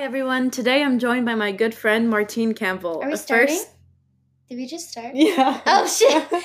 Hi everyone. Today I'm joined by my good friend Martine Campbell. Are we Uh, starting? First, Did we just start? yeah. Oh shit!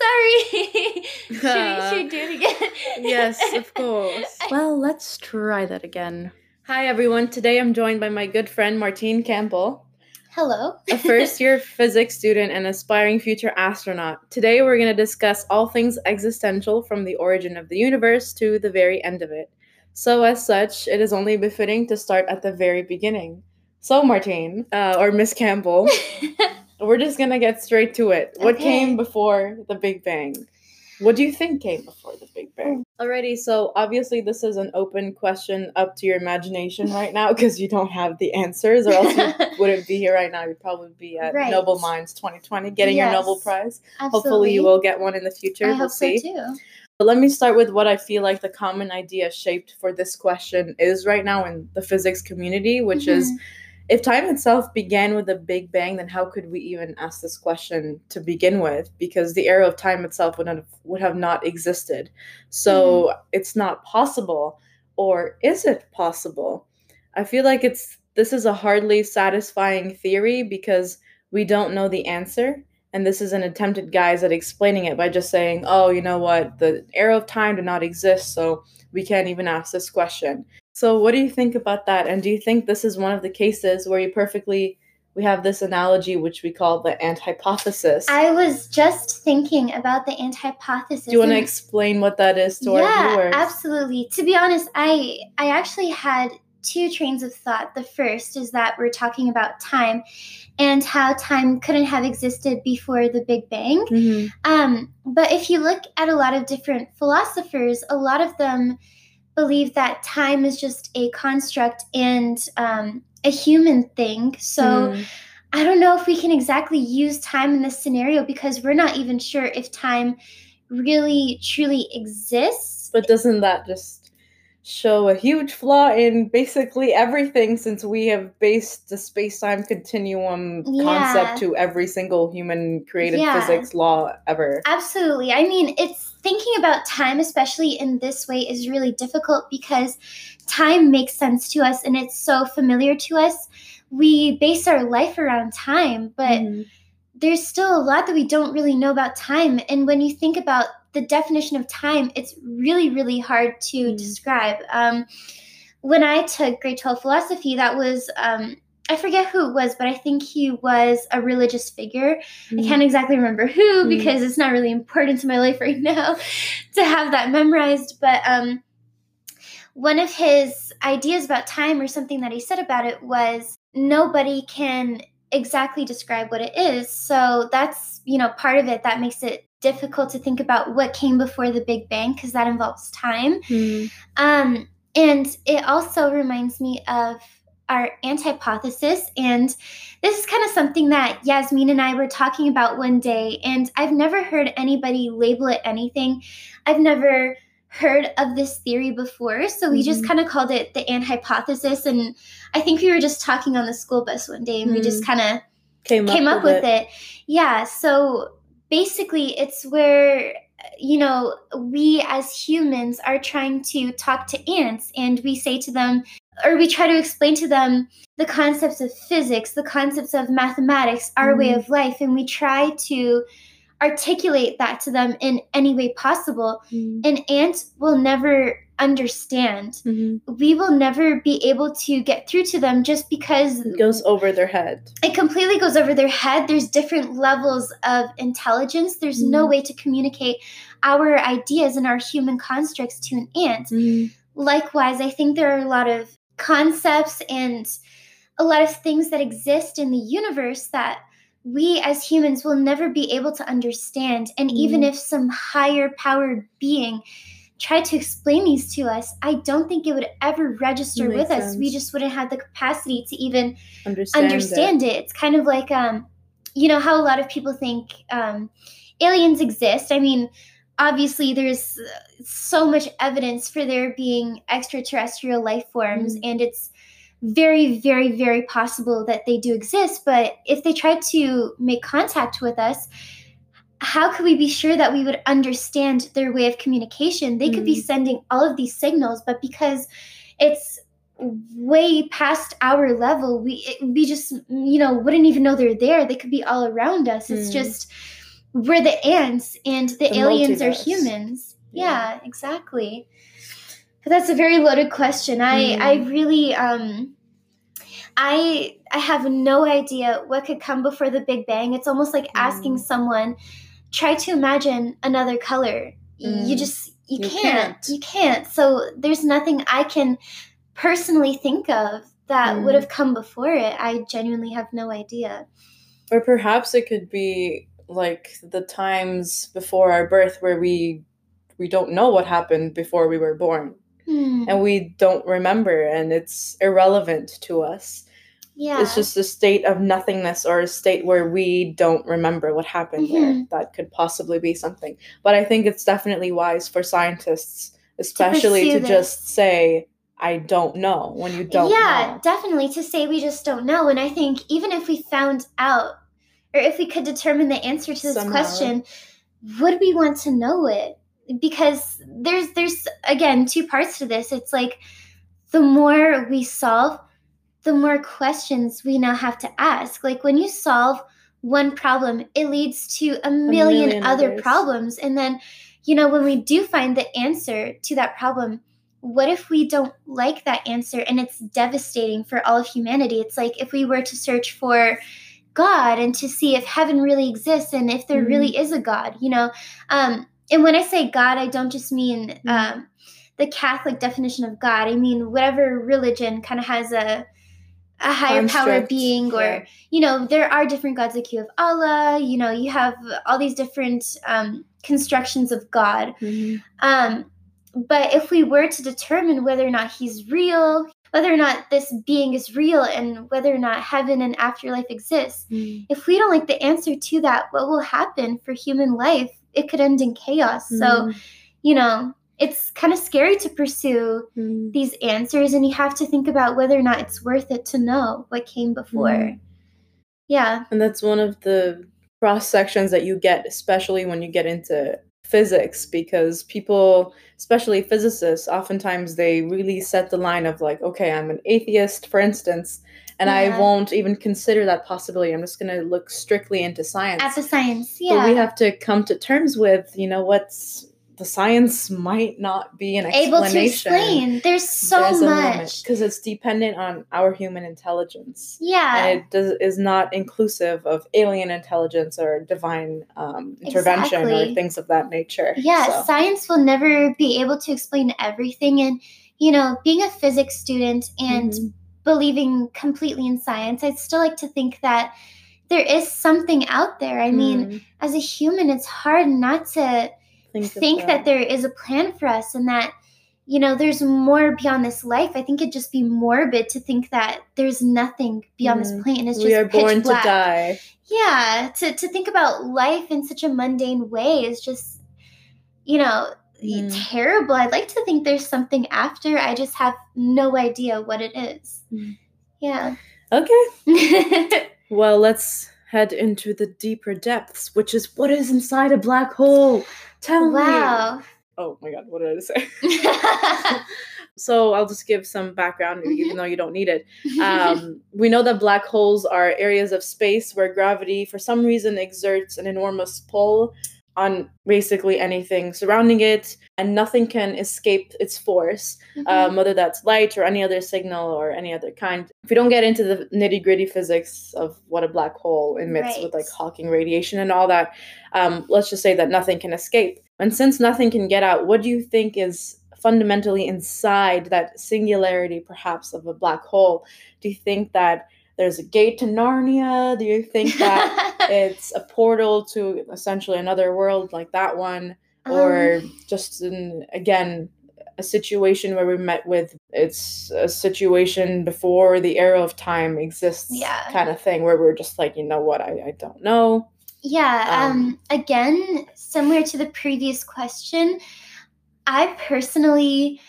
Sorry. should, we, should we do it again? yes, of course. Well, let's try that again. Hi everyone. Today I'm joined by my good friend Martine Campbell, Hello. a first year physics student and aspiring future astronaut. Today we're going to discuss all things existential from the origin of the universe to the very end of it. So, as such, it is only befitting to start at the very beginning. So, Martine, uh, or Miss Campbell, we're just going to get straight to it. What Okay. came before the Big Bang? What do you think came before the Big Bang? Alrighty, so obviously this is an open question up to your imagination right now because you don't have the answers, or else you wouldn't be here right now. You'd probably be at Right. Nobel Minds 2020 getting your Nobel Prize. Absolutely. Hopefully, you will get one in the future. I we'll hope see. so too. But let me start with what I feel like the common idea shaped for this question is right now in the physics community, which is Mhm. if time itself began with a big bang, then how could we even ask this question to begin with? Because the era of time itself would not have, would have not existed. So it's not possible, or is it possible? I feel like it's this is a hardly satisfying theory because we don't know the answer. And this is an attempted guise at explaining it by just saying, oh, you know what, the era of time did not exist, so we can't even ask this question. So, what do you think about that? And do you think this is one of the cases where you perfectly we have this analogy which we call the ant hypothesis? I was just thinking about the ant hypothesis. do you want to explain what that is to our yeah, viewers? absolutely. To be honest, I I actually had two trains of thought. The first is that we're talking about time and how time couldn't have existed before the Big Bang. Mhm. Um, but if you look at a lot of different philosophers, a lot of them believe that time is just a construct and um, a human thing. So Mm. I don't know if we can exactly use time in this scenario because we're not even sure if time really truly exists. But doesn't that just show a huge flaw in basically everything since we have based the space time continuum Yeah. concept to every single human created Yeah. physics law ever? Absolutely. I mean, it's thinking about time, especially in this way, is really difficult because time makes sense to us and it's so familiar to us. We base our life around time, but Mhm. there's still a lot that we don't really know about time. And when you think about the definition of time, it's really, really hard to Mm. describe. Um, when I took grade 12 philosophy, that was, um, I forget who it was, but I think he was a religious figure. I can't exactly remember who Mm. because it's not really important to my life right now to have that memorized. But um, one of his ideas about time or something that he said about it was nobody can exactly describe what it is. So that's, you know, part of it that makes it difficult to think about what came before the Big Bang because that involves time. Mhm. Um, and it also reminds me of our ant hypothesis. And this is kind of something that Yasmin and I were talking about one day. And I've never heard anybody label it anything. I've never heard of this theory before. So we just Mhm. kind of called it the ant hypothesis. And I think we were just talking on the school bus one day and we just kind of Came, came up with it. Yeah. So basically, it's where, you know, we as humans are trying to talk to ants and we say to them, or we try to explain to them the concepts of physics, the concepts of mathematics, our way Mhm. of life, and we try to articulate that to them in any way possible. Mhm. An ant will never understand. Mhm. We will never be able to get through to them just because It goes over their head. it completely goes over their head. There's different levels of intelligence. There's no Mhm. way to communicate our ideas and our human constructs to an ant. Mhm. Likewise, I think there are a lot of concepts and a lot of things that exist in the universe that we as humans will never be able to understand. And even Mhm. if some higher powered being tried to explain these to us, I don't think it would ever register with us. We just wouldn't have the capacity to even Understand, understand it. It's kind of like um, you know how a lot of people think um, aliens exist. I mean, obviously, there's so much evidence for there being extraterrestrial life forms, Mhm. and it's very, very, very possible that they do exist. But if they tried to make contact with us, how could we be sure that we would understand their way of communication? They could be Mm. sending all of these signals, but because it's way past our level we it- we just you know wouldn't even know they're there they could be all around us it's Mm. just we're the ants and the, The aliens are humans Yeah. yeah. exactly but that's a very loaded question i Mm. i really um i i have no idea what could come before the big bang it's almost like asking Mm. someone try to imagine another color you Mm. just you, You can't. can't. you can't so there's nothing i can personally think of that Mm. would have come before it i genuinely have no idea Or perhaps it could be like the times before our birth where we we don't know what happened before we were born Hmm. and we don't remember and it's irrelevant to us. Yeah It's just a state of nothingness or a state where we don't remember what happened there. Mhm. That could possibly be something. But I think it's definitely wise for scientists especially to, this. just say I don't know when you don't yeah know. definitely to say we just don't know and i think even if we found out or if we could determine the answer to this Somehow. question would we want to know it because there's there's again two parts to this it's like the more we solve the more questions we now have to ask like when you solve one problem it leads to a million, million other others. problems and then you know when we do find the answer to that problem what if we don't like that answer and it's devastating for all of humanity it's like if we were to search for god and to see if heaven really exists and if there Mhm. really is a god you know um and when i say god i don't just mean Mhm. um the catholic definition of god i mean whatever religion kind of has a a higher power being or yeah. you know there are different gods like you have allah you know you have all these different um constructions of god Mhm. um, but if we were to determine whether or not he's real, whether or not this being is real, and whether or not heaven and afterlife exists, Mhm. if we don't like the answer to that, what will happen for human life? It could end in chaos. So, Mhm. you know, it's kind of scary to pursue Mhm. these answers, and you have to think about whether or not it's worth it to know what came before. Mhm. Yeah. And that's one of the cross sections that you get, especially when you get into physics, because people, especially physicists, oftentimes they really set the line of like, okay, I'm an atheist, for instance, and I won't even consider that possibility. I'm just going to look strictly into science. At the science. Yeah. But we have to come to terms with, you know, what's the science might not be an able to explain. There's so much. because it's dependent on our human intelligence Yeah. and it does, is not inclusive of alien intelligence or divine um, intervention or things of that nature. Yeah, So, science will never be able to explain everything. And, you know, being a physics student and Mhm. believing completely in science, I'd still like to think that there is something out there. I mean, mm, as a human, it's hard not to think, think that there is a plan for us and that, you know, there's more beyond this life. I think it'd just be morbid to think that there's nothing beyond this Mm. planet. and It's just we are born black. to die. Yeah, to, to think about life in such a mundane way is just, you know, Mm. terrible. I'd like to think there's something after. I just have no idea what it is. Mm. Yeah. Okay, well, let's head into the deeper depths, which is what is inside a black hole. Tell me. wow. Oh my god, what did I say? so I'll just give some background, Mhm. even though you don't need it. um, we know that black holes are areas of space where gravity, for some reason, exerts an enormous pull on basically anything surrounding it, and nothing can escape its force, Mhm. um, whether that's light or any other signal or any other kind. If we don't get into the nitty gritty physics of what a black hole emits with like Hawking radiation and all that, um, let's just say that nothing can escape. And since nothing can get out, what do you think is fundamentally inside that singularity, perhaps, of a black hole? Do you think that there's a gate to Narnia? Do you think that it's a portal to essentially another world like that one? Or Um, just, in, again, a situation where we met with it's a situation before the era of time exists Yeah. kind of thing where we're just like you know what i, I don't know Yeah. Um, Um, again, similar to the previous question, I personally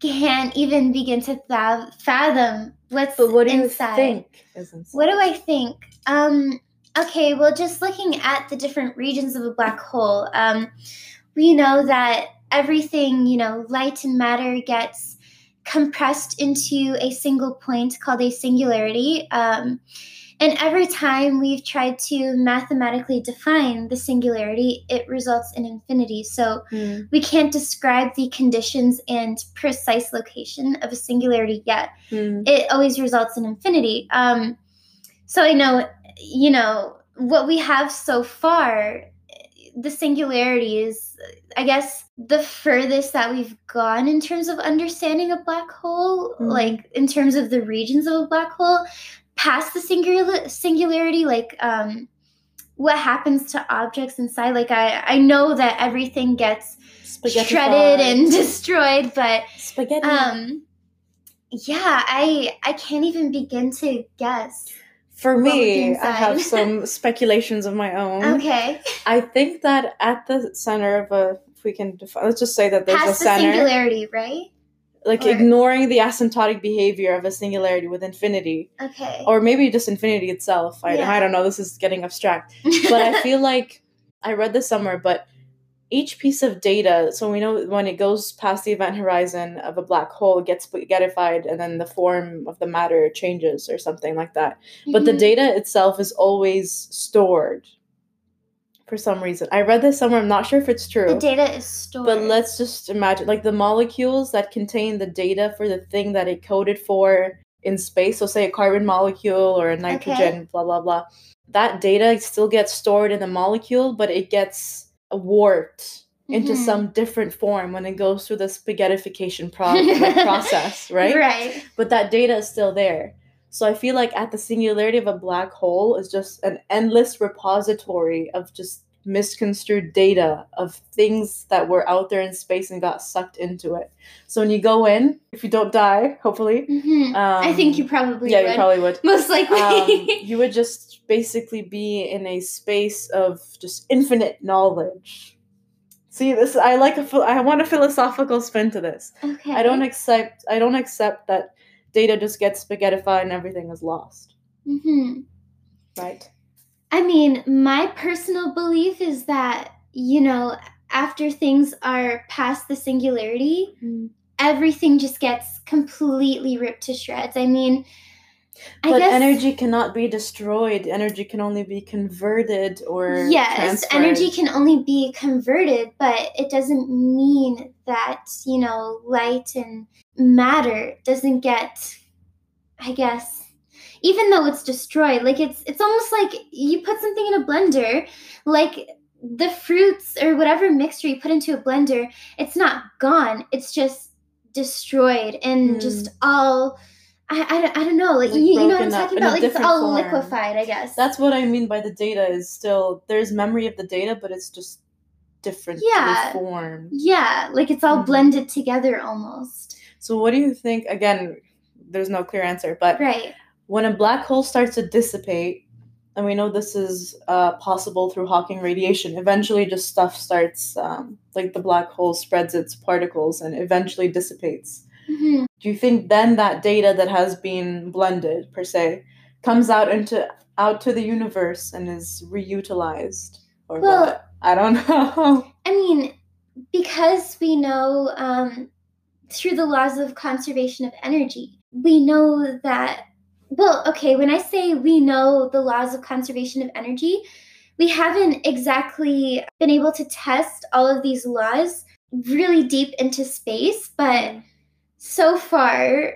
can't even begin to fath- fathom what's but what do you inside. think is inside? What do I think? Um, okay, well, just looking at the different regions of a black hole, um, we know that everything, you know, light and matter gets compressed into a single point called a singularity. Um, and every time we've tried to mathematically define the singularity, it results in infinity. So Mm. we can't describe the conditions and precise location of a singularity yet. Mm. It always results in infinity. Um, so I know, you know, what we have so far, the singularity is, I guess, the furthest that we've gone in terms of understanding a black hole, Mhm. like in terms of the regions of a black hole past the singular singularity like um what happens to objects inside. Like i i know that everything gets shredded and destroyed but spaghetti. um yeah i i can't even begin to guess For what would be me, I have some speculations of my own. okay. I think that at the center of a, if we can define, let's just say that there's past a the center, singularity right like or- ignoring the asymptotic behavior of a singularity with infinity, okay or maybe just infinity itself. I, Yeah. I don't know. This is getting abstract, but I feel like I read this somewhere, but each piece of data, so we know when it goes past the event horizon of a black hole, it gets spaghettified, and then the form of the matter changes or something like that. But the Mhm. data itself is always stored for some reason. I read this somewhere, I'm not sure if it's true. the data is stored But let's just imagine like the molecules that contain the data for the thing that it coded for in space. So, say a carbon molecule or a nitrogen, blah, blah, blah. That data still gets stored in the molecule, but it gets warped into Mhm. some different form when it goes through the spaghettification pro- process, right? right But that data is still there. So I feel like at the singularity of a black hole is just an endless repository of just misconstrued data of things that were out there in space and got sucked into it. So when you go in, if you don't die, hopefully, Mhm. i think you um, probably yeah, would you probably would. most likely Um, you would just basically be in a space of just infinite knowledge. See, this I like a I want a philosophical spin to this. okay I don't accept I don't accept that data just gets spaghettified and everything is lost. hmm Right. I mean, my personal belief is that, you know, after things are past the singularity, everything just gets completely ripped to shreds. I mean, I but guess energy cannot be destroyed. Energy can only be converted or yes, transferred. energy can only be converted, but it doesn't mean that, you know, light and matter doesn't get I guess even though it's destroyed, like it's it's almost like you put something in a blender, like the fruits or whatever mixture you put into a blender, it's not gone. It's just destroyed and Hmm. just all I, I, don't- I don't know like, Like you, you know what i'm talking in about like it's all form. liquefied i guess That's what I mean by the data is still there's memory of the data, but it's just different Yeah. yeah like it's all Mhm. blended together almost So what do you think again, there's no clear answer, but right when a black hole starts to dissipate, and we know this is uh, possible through Hawking radiation, eventually just stuff starts, um, like the black hole spreads its particles and eventually dissipates. Mhm. Do you think then that data that has been blended, per se, comes out into out to the universe and is reutilized? Or Well- what? I don't know. i mean because we know um, through the laws of conservation of energy we know that well okay when i say we know the laws of conservation of energy we haven't exactly been able to test all of these laws really deep into space but so far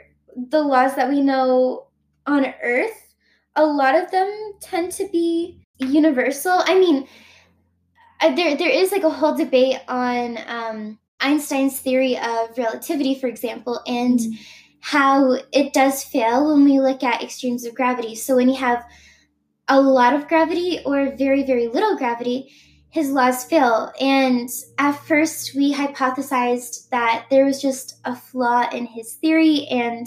the laws that we know on earth a lot of them tend to be universal i mean uh, there there is like a whole debate on um, einstein's theory of relativity for example and Mm. how it does fail when we look at extremes of gravity so when you have a lot of gravity or very very little gravity his laws fail and at first we hypothesized that there was just a flaw in his theory and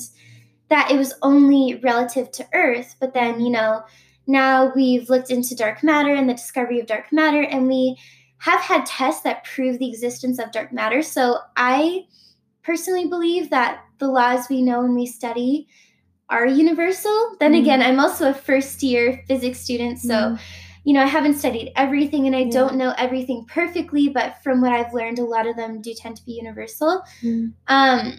that it was only relative to earth but then you know now we've looked into dark matter and the discovery of dark matter and we have had tests that prove the existence of dark matter so i personally believe that the laws we know and we study are universal then Mhm. again i'm also a first year physics student so Mm. you know, I haven't studied everything and I Yeah. don't know everything perfectly, but from what I've learned, a lot of them do tend to be universal. Mm. Um,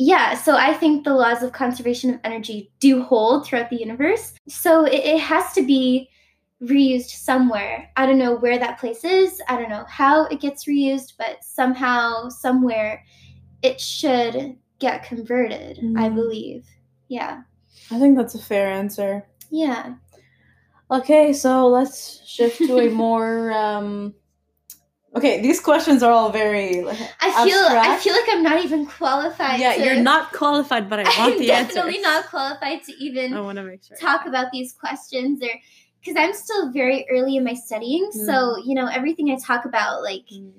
yeah, so I think the laws of conservation of energy do hold throughout the universe. So it, it has to be reused somewhere. I don't know where that place is. I don't know how it gets reused, but somehow, somewhere, it should get converted, mm. I believe. Yeah. I think that's a fair answer. Yeah. Okay, so let's shift to a more um Okay, these questions are all very like, I feel abstract. I feel like I'm not even qualified. Yeah, to, you're not qualified, but I want. I'm the definitely answers. not qualified to even I want to make sure. talk about these questions or because I'm still very early in my studying. Mm. So, you know, everything I talk about, like, mm.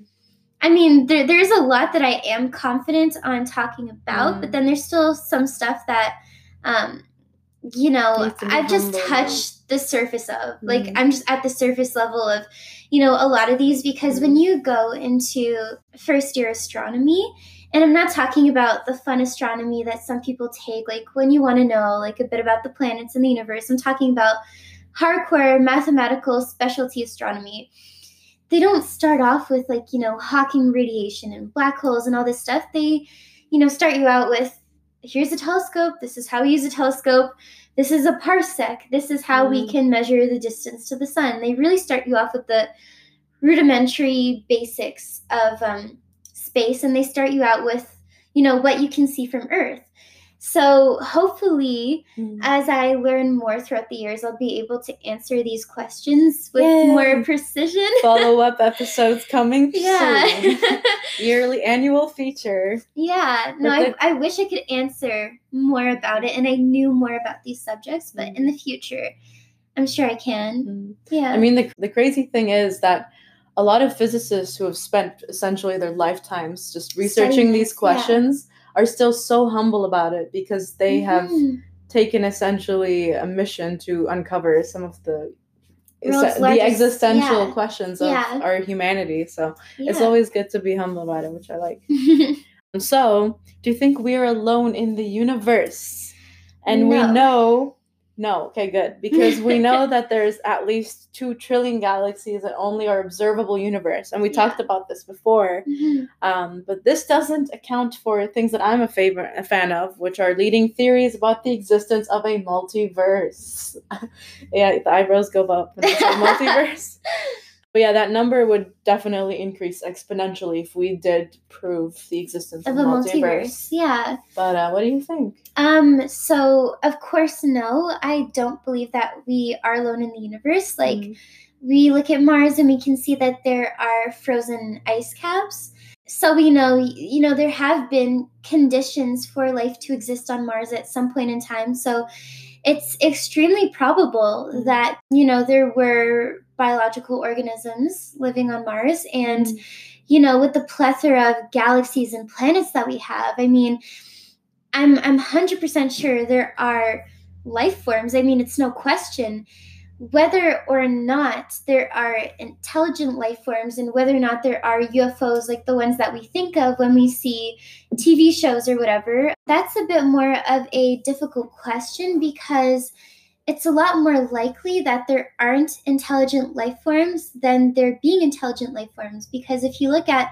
I mean, there, there's a lot that I am confident on talking about, mm. but then there's still some stuff that, um, you know, I've just touched the surface of. Like, mm. I'm just at the surface level of, you know, a lot of these because when you go into first year astronomy, and I'm not talking about the fun astronomy that some people take, like when you want to know like a bit about the planets in the universe. I'm talking about hardcore mathematical specialty astronomy, they don't start off with like, you know, Hawking radiation and black holes and all this stuff. They, you know, start you out with here's a telescope, this is how we use a telescope, this is a parsec, this is how mm. we can measure the distance to the sun. They really start you off with the rudimentary basics of um, space and they start you out with, you know, what you can see from Earth. So hopefully, mm. as I learn more throughout the years, I'll be able to answer these questions with Yay. more precision. Follow up episodes coming yeah. soon. Yearly annual feature. Yeah. No, I, I wish I could answer more about it and I knew more about these subjects, but in the future, I'm sure I can. Mm. Yeah. I mean, the, the crazy thing is that a lot of physicists who have spent essentially their lifetimes just researching Studying these questions. Yeah are still so humble about it because they mm-hmm. have taken essentially a mission to uncover some of the the existential yeah. questions of yeah. our humanity. So yeah. it's always good to be humble about it, which I like. so, do you think we are alone in the universe? And no. we know no, okay, good. Because we know that there's at least two trillion galaxies that only our observable universe. And we yeah. talked about this before. Mm-hmm. Um, but this doesn't account for things that I'm a favorite a fan of, which are leading theories about the existence of a multiverse. yeah, the eyebrows go up when multiverse. But yeah, that number would definitely increase exponentially if we did prove the existence of, of a multiverse. multiverse. Yeah. But uh, what do you think? Um. So of course, no. I don't believe that we are alone in the universe. Like, mm. we look at Mars and we can see that there are frozen ice caps. So we know, you know, there have been conditions for life to exist on Mars at some point in time. So it's extremely probable mm. that you know there were biological organisms living on Mars. And, mm. you know, with the plethora of galaxies and planets that we have, I mean, I'm I'm 100% sure there are life forms. I mean, it's no question whether or not there are intelligent life forms and whether or not there are UFOs like the ones that we think of when we see TV shows or whatever. That's a bit more of a difficult question because it's a lot more likely that there aren't intelligent life forms than there being intelligent life forms. Because if you look at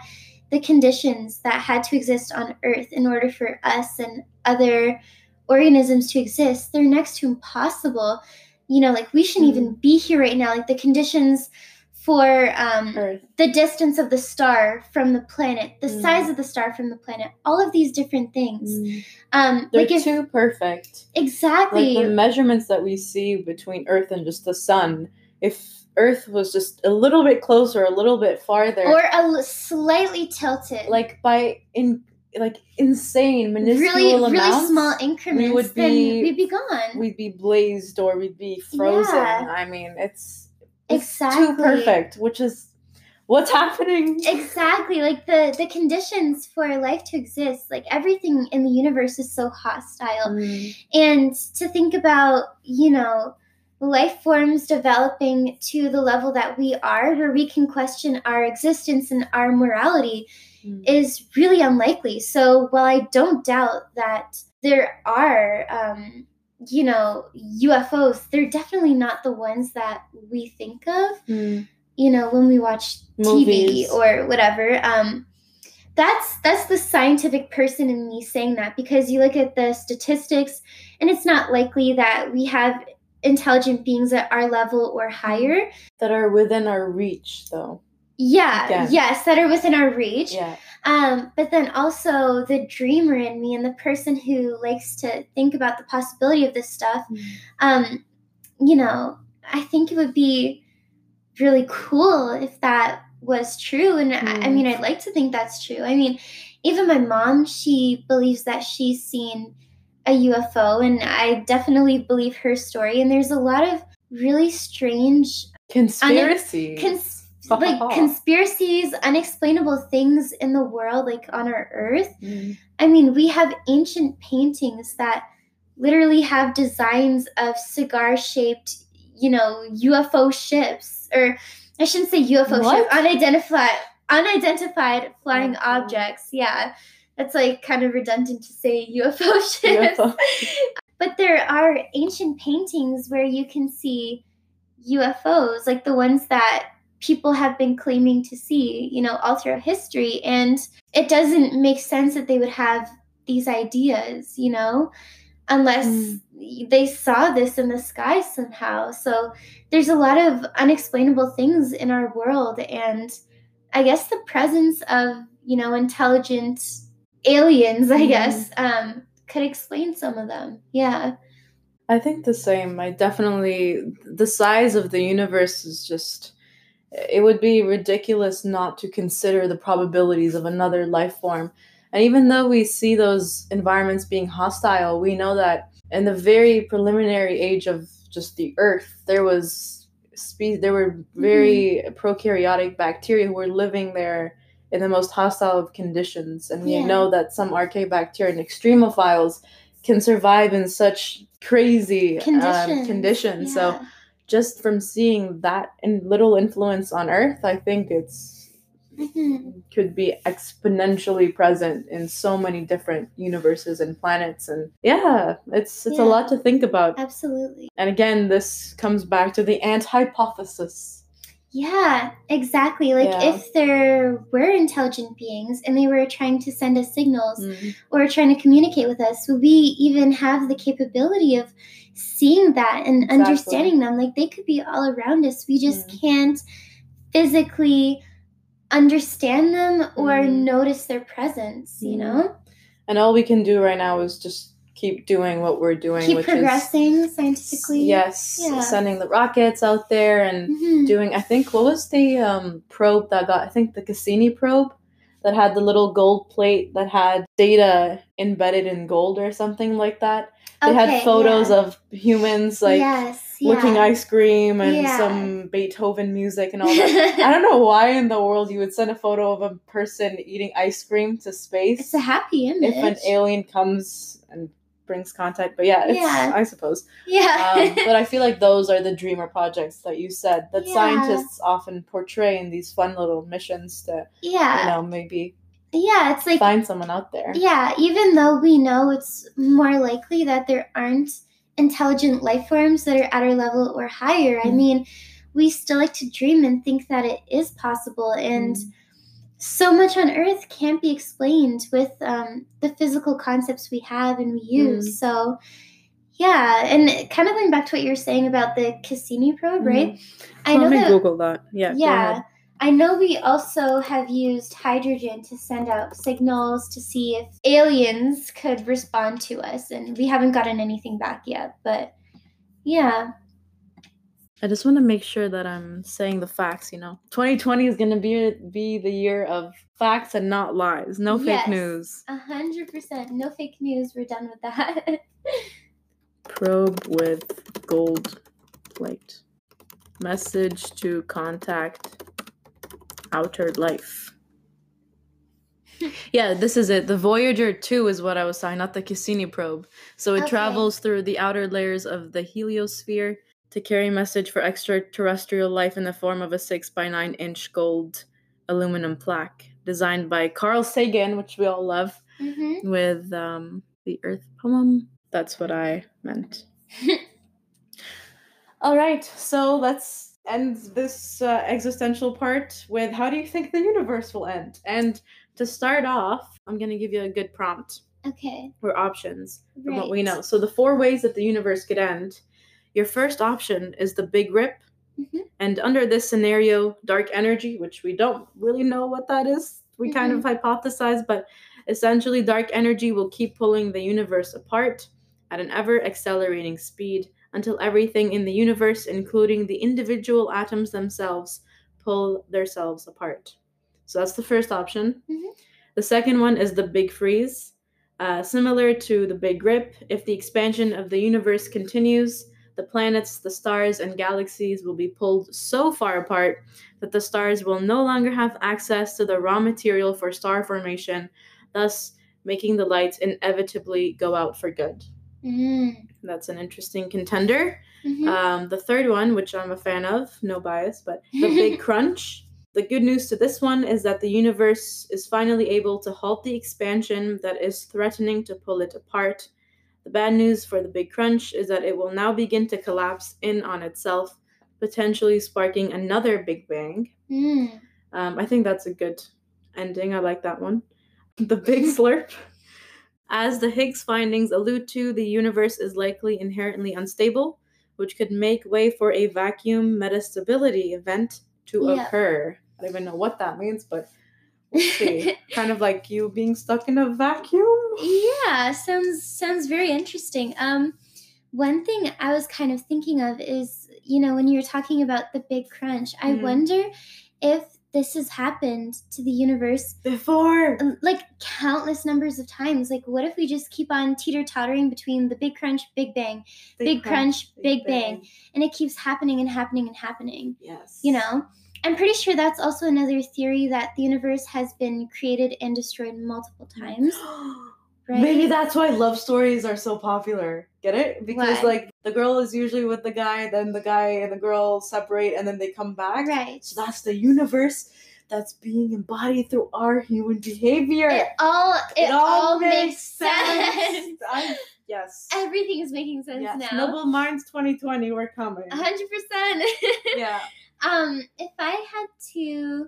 the conditions that had to exist on Earth in order for us and other organisms to exist, they're next to impossible. You know, like we shouldn't mm. even be here right now. Like the conditions for um, the distance of the star from the planet, the mm. size of the star from the planet, all of these different things. Mm. Um, They're like if, too perfect. Exactly. Like the measurements that we see between Earth and just the sun, if Earth was just a little bit closer, a little bit farther, or a slightly tilted, like by in like insane minuscule really amounts, really small increments, we would be we'd be gone. We'd be blazed or we'd be frozen. Yeah. I mean, it's exactly too perfect, which is what's happening. Exactly. Like the the conditions for life to exist, like everything in the universe is so hostile. Mm. And to think about, you know, life forms developing to the level that we are, where we can question our existence and our morality, mm. is really unlikely. So while I don't doubt that there are um, you know, UFOs, they're definitely not the ones that we think of, mm. you know, when we watch Movies. TV or whatever. Um, that's that's the scientific person in me saying that because you look at the statistics and it's not likely that we have intelligent beings at our level or higher. That are within our reach though. Yeah yes that are within our reach. Yeah. Um, but then also the dreamer in me and the person who likes to think about the possibility of this stuff. Um, you know i think it would be really cool if that was true. And I, I Mm. mean i'd like to think that's true. I mean even my mom she believes that she's seen a ufo and i definitely believe her story. And there's a lot of really strange conspiracy. Cons- like conspiracies unexplainable things in the world like on our earth. Mm. i mean we have ancient paintings that literally have designs of cigar shaped you know ufo ships or i shouldn't say ufo What? ship unidentified unidentified flying Oh, objects yeah that's like kind of redundant to say ufo ships UFO. but there are ancient paintings where you can see UFOs, like the ones that people have been claiming to see, you know, all throughout history. And it doesn't make sense that they would have these ideas, you know, unless Mm. they saw this in the sky somehow. So there's a lot of unexplainable things in our world. And I guess the presence of, you know, intelligent aliens, I Mhm. guess, um, could explain some of them. Yeah. I think the same. I definitely the size of the universe is just it would be ridiculous not to consider the probabilities of another life form. And even though we see those environments being hostile, we know that in the very preliminary age of just the earth, there was spe- there were very prokaryotic bacteria who were living there in the most hostile of conditions. And we Yeah. know that some archaebacteria and extremophiles can survive in such crazy Conditions. um, conditions. So just from seeing that and little influence on Earth, I think it's Mhm. could be exponentially present in so many different universes and planets and yeah it's it's a lot to think about Absolutely. and again this comes back to the ant hypothesis Yeah, exactly. Like Yeah. if there were intelligent beings and they were trying to send us signals Mm. or trying to communicate with us, would we even have the capability of seeing that and Exactly. understanding them? Like they could be all around us. We just Mm. can't physically understand them or Mm. notice their presence, you Mm. know? and all we can do right now is just keep doing what we're doing Keep progressing is scientifically. yes Yeah. sending the rockets out there and Mhm. doing i think what was the um, probe that got i think the cassini probe that had the little gold plate that had data embedded in gold or something like that they Okay, had photos yeah. of humans like yes, licking ice cream and Yeah. some beethoven music and all that i don't know why in the world you would send a photo of a person eating ice cream to space It's a happy image. if an alien comes and brings contact but yeah it's Yeah. i suppose yeah. um, but I feel like those are the dreamer projects that you said that Yeah. scientists often portray in these fun little missions to, yeah. you know, maybe Yeah, it's like find someone out there. yeah, even though we know it's more likely that there aren't intelligent life forms that are at our level or higher. I Mhm. mean, we still like to dream and think that it is possible and Mm. So much on earth can't be explained with um, the physical concepts we have and we use. Mm. So yeah, and kind of going back to what you were saying about the Cassini probe, right? I know that Google that. Yeah. yeah. I know we also have used hydrogen to send out signals to see if aliens could respond to us, and we haven't gotten anything back yet. But yeah, I just want to make sure that I'm saying the facts. You know, 2020 is gonna be be the year of facts and not lies. No fake news. hundred percent, no fake news. We're done with that. Probe with gold plate. Message to contact outer life. yeah, this is it. The Voyager 2 is what I was saying, not the Cassini probe. So it Okay. travels through the outer layers of the heliosphere to carry a message for extraterrestrial life in the form of a 6 by 9 inch gold aluminum plaque designed by Carl Sagan, which we all love, hmm with um, the Earth poem. That's what I meant. All right, so let's end this uh, existential part with how do you think the universe will end? And To start off, I'm going to give you a good prompt Okay. or options from Right. what we know. So the four ways that the universe could end. Your first option is the big rip. Mhm. And under this scenario, dark energy, which we don't really know what that is, we kind of hypothesize, but essentially, dark energy will keep pulling the universe apart at an ever accelerating speed until everything in the universe, including the individual atoms themselves, pull themselves apart. So that's the first option. Mhm. The second one is the big freeze. Uh, similar to the Big Rip, if the expansion of the universe continues, the planets, the stars, and galaxies will be pulled so far apart that the stars will no longer have access to the raw material for star formation, thus making the lights inevitably go out for good. Mm. That's an interesting contender. Mhm. Um, the third one, which I'm a fan of, no bias, but the Big Crunch. The good news to this one is that the universe is finally able to halt the expansion that is threatening to pull it apart. The bad news for the Big Crunch is that it will now begin to collapse in on itself, potentially sparking another Big Bang. Mm. Um, I think that's a good ending. I like that one. The Big Slurp. As the Higgs findings allude to, the universe is likely inherently unstable, which could make way for a vacuum metastability event to Yeah. occur. I don't even know what that means, but. kind of like you being stuck in a vacuum. Yeah, sounds sounds very interesting. Um, one thing I was kind of thinking of is, you know, when you were talking about the big crunch, I Mhm. wonder if this has happened to the universe Before. um, like countless numbers of times. Like, what if we just keep on teeter tottering between the big crunch, big bang, big crunch, big bang, and it keeps happening and happening and happening? Yes. You know, I'm pretty sure that's also another theory that the universe has been created and destroyed multiple times. Right? Maybe that's why love stories are so popular. Get it? Because Why? like the girl is usually with the guy, then the guy and the girl separate and then they come back. Right. So that's the universe that's being embodied through our human behavior. It all it, all, makes sense. I- yes. Everything is making sense yes. now. Nobel Minds 2020, we're coming. A hundred percent. Yeah. Um, if I had to,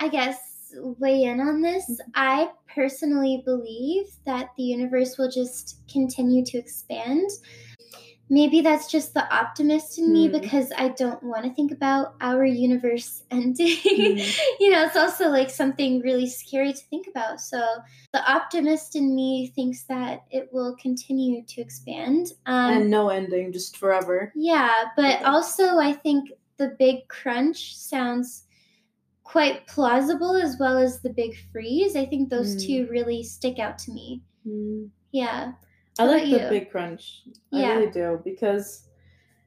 I guess weigh in on this, I personally believe that the universe will just continue to expand. Maybe that's just the optimist in me Hmm. because I don't want to think about our universe ending. Hmm. you know, it's also like something really scary to think about. So the optimist in me thinks that it will continue to expand. Um, and no ending, just forever. yeah, but Okay. also I think the big crunch sounds quite plausible as well as the big freeze. I think those Mm. two really stick out to me. Hmm. Yeah. I like the big crunch. Yeah. I really do because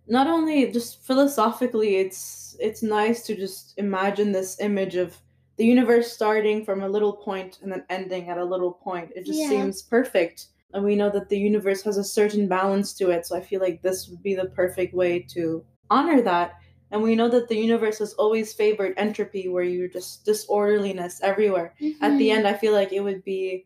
not only just philosophically, it's it's nice to just imagine this image of the universe starting from a little point and then ending at a little point. It just Yeah. seems perfect, and we know that the universe has a certain balance to it. So I feel like this would be the perfect way to honor that. And we know that the universe has always favored entropy, where you're just disorderliness everywhere at the Mhm. end i feel like it would be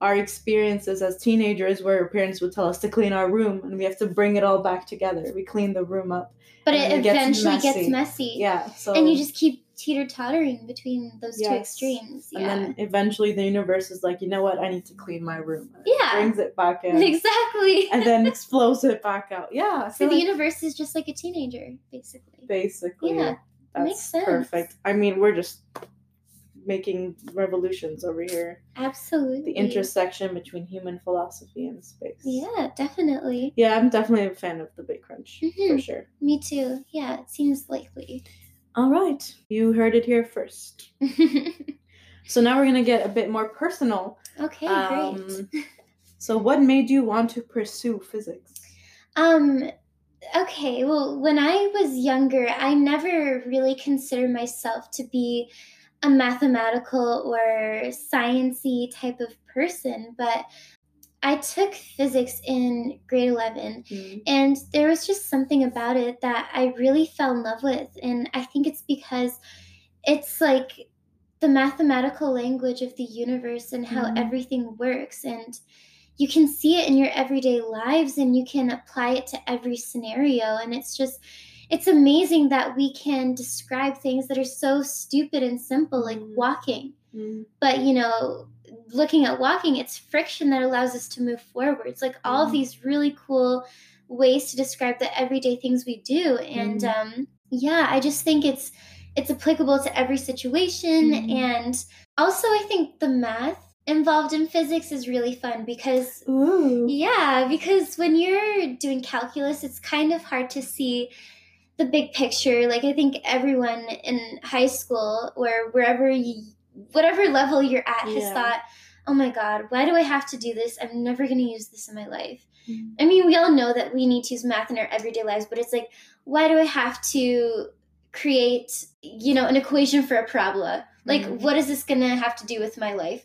our experiences as teenagers where our parents would tell us to clean our room and we have to bring it all back together we clean the room up but it it gets eventually messy. gets messy. yeah so And you just keep teeter tottering between those two Yes. extremes. and Yeah. then eventually the universe is like you know what i need to clean my room and it Yeah. brings it back in exactly. and then explodes it back out yeah so feel the universe is just like a teenager, basically. basically Yeah, that's makes sense. perfect i mean we're just making revolutions over here Absolutely. the intersection between human philosophy and space Yeah, definitely. Yeah, I'm definitely a fan of the Big Crunch for Mhm. sure. Me too. Yeah, it seems likely. All right, you heard it here first. So now we're gonna get a bit more personal. okay, Um, great. So, what made you want to pursue physics? Um okay, well, when I was younger, I never really considered myself to be a mathematical or sciency type of person, but I took physics in grade 11 Mm, and there was just something about it that I really fell in love with and I think it's because it's like the mathematical language of the universe and how Mhm. everything works and you can see it in your everyday lives and you can apply it to every scenario and it's just it's amazing that we can describe things that are so stupid and simple like Mhm. walking Mm. But, you know, looking at walking, it's friction that allows us to move forwards. Like all of Mhm. these really cool ways to describe the everyday things we do. And Mhm. um, yeah, I just think it's it's applicable to every situation. Mhm. And also, I think the math involved in physics is really fun because Ooh. yeah, because when you're doing calculus, it's kind of hard to see the big picture. Like I think everyone in high school or wherever you, whatever level you're at, has Yeah. thought, "Oh my God, why do I have to do this? I'm never going to use this in my life." Mhm. I mean, we all know that we need to use math in our everyday lives, but it's like, why do I have to create, you know, an equation for a parabola? Like, Mhm. what is this going to have to do with my life?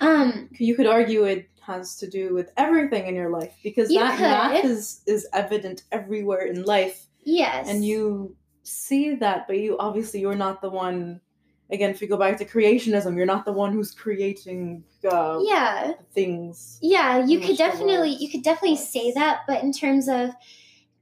Um, You could argue it has to do with everything in your life because You that could. math is is evident everywhere in life, yes. and you see that, but you obviously you're not the one. Again, if you go back to creationism, you're not the one who's creating uh, yeah. things. Yeah, you could definitely you could definitely say that, but in terms of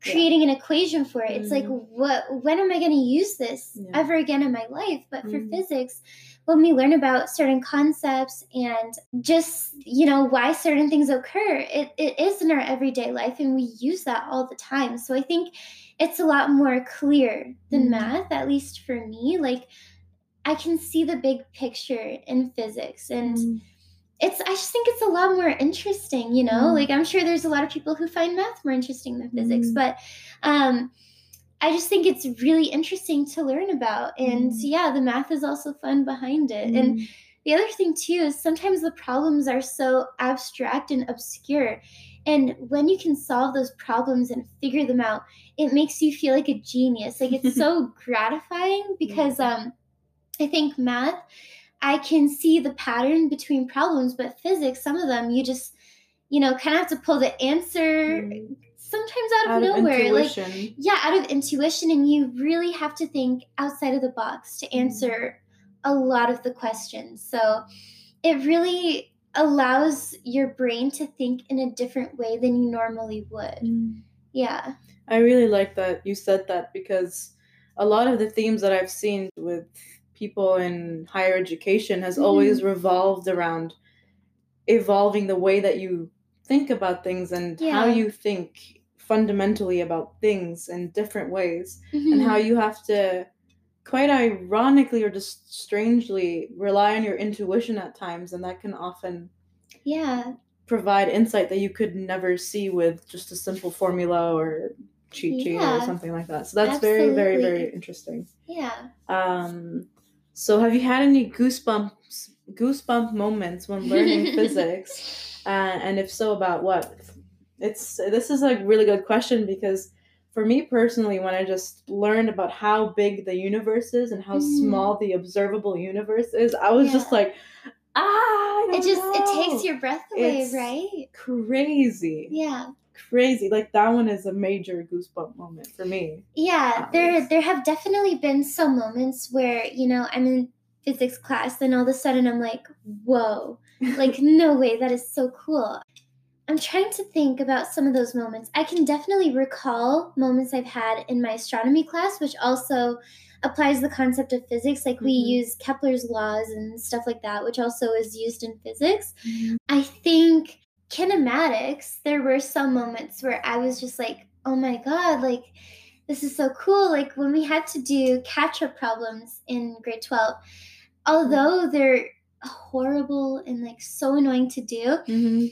creating an equation for it, it's like Mhm. what when am I going to use this Yeah. ever again in my life? But for Mhm. physics, when we learn about certain concepts and just, you know, why certain things occur, it, it is in our everyday life and we use that all the time. So I think it's a lot more clear than Mhm. math, at least for me. Like I can see the big picture in physics and Mm. it's i just think it's a lot more interesting you know Mm. like i'm sure there's a lot of people who find math more interesting than physics Mm. but um i just think it's really interesting to learn about and Mm. yeah the math is also fun behind it and Mm. the other thing too is sometimes the problems are so abstract and obscure and when you can solve those problems and figure them out it makes you feel like a genius like it's so gratifying because um i think math I can see the pattern between problems, but physics, some of them you just, you know, kind of have to pull the answer Mm. sometimes out of out of nowhere. Like, yeah, out of intuition, and you really have to think outside of the box to answer a lot of the questions. So it really allows your brain to think in a different way than you normally would. Mm. Yeah. I really like that you said that because a lot of the themes that I've seen with people in higher education has Mhm. always revolved around evolving the way that you think about things and how you think fundamentally about things in different ways and Mhm. how you have to quite ironically or just strangely rely on your intuition at times and that can often yeah. provide insight that you could never see with just a simple formula or cheat sheet or something like that. So that's very, very, very interesting. Yeah. Um, so have you had any goosebumps, goosebump moments when learning physics? Uh, and if so, about what? It's this is a really good question because for me personally, when I just learned about how big the universe is and how Mhm. small the observable universe is, I was just like, ah, It just it takes your breath away, It's- right? crazy Yeah. Crazy like that one is a major goosebump moment for me Yeah, there there have definitely been some moments where, you know, I'm in physics class and all of a sudden I'm like, whoa, like no way, that is so cool. I'm trying to think about some of those moments. I can definitely recall moments I've had in my astronomy class, which also applies the concept of physics. Like we Mhm. use Kepler's laws and stuff like that, which also is used in physics. I think kinematics, there were some moments where I was just like, oh my God, like this is so cool. Like when we had to do catch up problems in grade 12, although they're horrible and like so annoying to do, mm-hmm.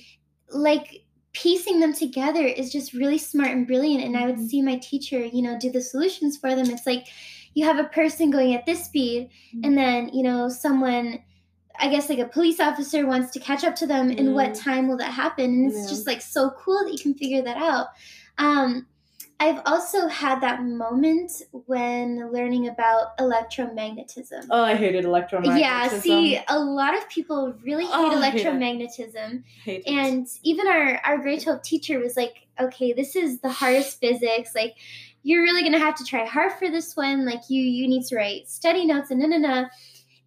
like piecing them together is just really smart and brilliant. And I would Mhm. see my teacher, you know, do the solutions for them. It's like you have a person going at this speed, and then, you know, someone. I guess like a police officer wants to catch up to them, and what Mm. time will that happen? And it's Yeah. just like so cool that you can figure that out. Um, I've also had that moment when learning about electromagnetism. oh i hated electromagnetism yeah, see, a lot of people really hate Oh, hate it. electromagnetism. Hate it. And even our, our grade 12 teacher was like, okay, this is the hardest physics. Like, you're really going to have to try hard for this one. Like, you, you need to write study notes and na na na.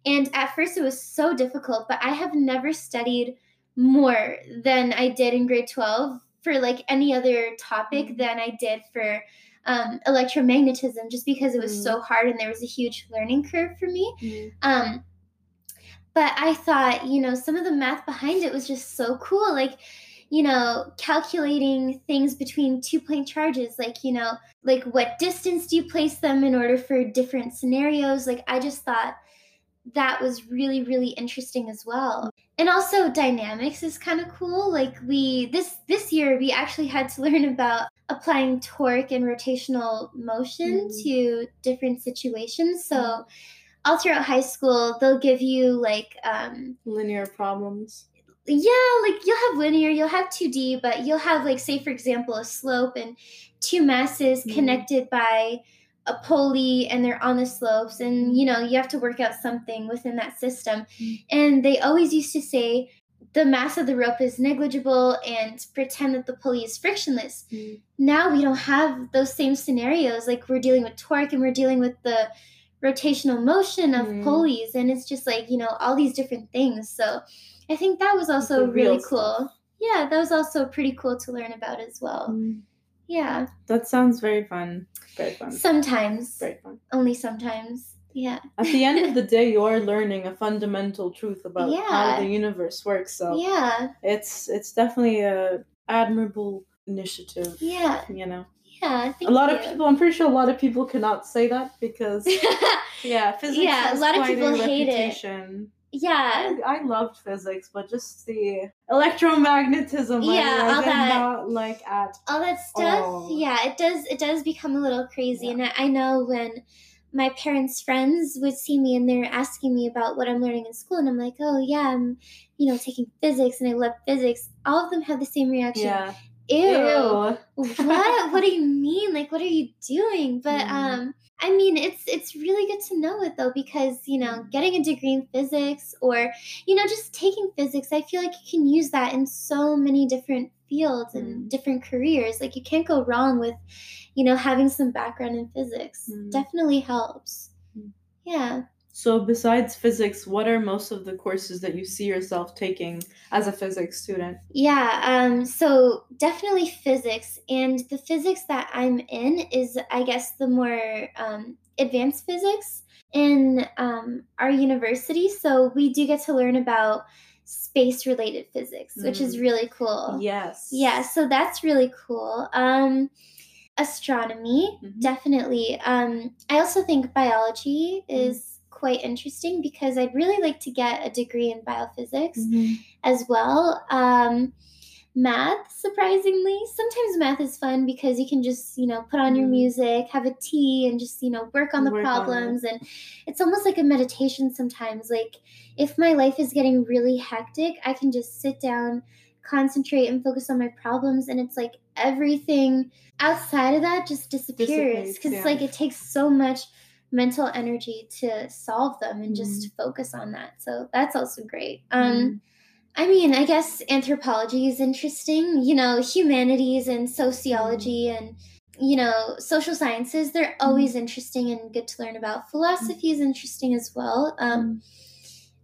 And at first, it was so difficult, but I have never studied more than I did in grade 12 for like any other topic Mhm. than I did for um, electromagnetism, just because it was Mhm. so hard and there was a huge learning curve for me. Mhm. Um, but I thought, you know, some of the math behind it was just so cool. Like, you know, calculating things between two point charges, like, you know, like what distance do you place them in order for different scenarios? Like, I just thought that was really, really interesting as well. And also dynamics is kind of cool. Like we this this year we actually had to learn about applying torque and rotational motion mm. to different situations. So mm. all throughout high school, they'll give you like um, linear problems yeah, like you'll have linear, you'll have 2D, but you'll have like say for example a slope and two masses mm connected by a pulley and they're on the slopes and you know, you have to work out something within that system. mm And they always used to say the mass of the rope is negligible and pretend that the pulley is frictionless. mm Now we don't have those same scenarios. Like we're dealing with torque and we're dealing with the rotational motion of mm pulleys and it's just like, you know, all these different things. So I think that was also really cool. Yeah, that was also pretty cool to learn about as well. Yeah. That sounds very fun. Very fun. Sometimes. Very fun. Only sometimes. Yeah. At the end of the day, you are learning a fundamental truth about yeah. how the universe works. So yeah, it's it's definitely a admirable initiative. Yeah. You know. Yeah, a lot you. of people. I'm pretty sure a lot of people cannot say that because yeah, physics. Yeah, a lot of people hate it yeah. I, I, loved physics but just the electromagnetism yeah I all that. not like at all that stuff all. yeah it does it does become a little crazy. Yeah. and I, I, know when my parents friends would see me and they're asking me about what i'm learning in school and i'm like oh yeah i'm you know taking physics and i love physics. All of them have the same reaction. Yeah. Ew, ew. what? What do you mean? Like what are you doing? But mm. um I mean, it's it's really good to know it though because you know, getting a degree in physics or you know, just taking physics, I feel like you can use that in so many different fields and mm. different careers. Like you can't go wrong with, you know, having some background in physics. Mm. Definitely helps. Mm. Yeah. So, besides physics, what are most of the courses that you see yourself taking as a physics student? Yeah, um, so definitely physics. And the physics that I'm in is, I guess, the more um, advanced physics in um, our university. So, we do get to learn about space related physics, mm. which is mm. really cool. Yes. Yeah, so that's really cool. Um, astronomy, mm-hmm. definitely. Um, I also think biology mm. is. Quite interesting because I'd really like to get a degree in biophysics mm-hmm. as well. Um, math, surprisingly, sometimes math is fun because you can just, you know, put on your mm-hmm. music, have a tea, and just, you know, work on the work problems. On. And it's almost like a meditation sometimes. Like, if my life is getting really hectic, I can just sit down, concentrate, and focus on my problems. And it's like everything outside of that just disappears because yeah. it's like it takes so much mental energy to solve them and just mm. focus on that. So that's also great. Um, mm. I mean, I guess anthropology is interesting. You know, humanities and sociology mm. and you know, social sciences, they're always mm. interesting and good to learn about. Philosophy is interesting as well. Um, mm.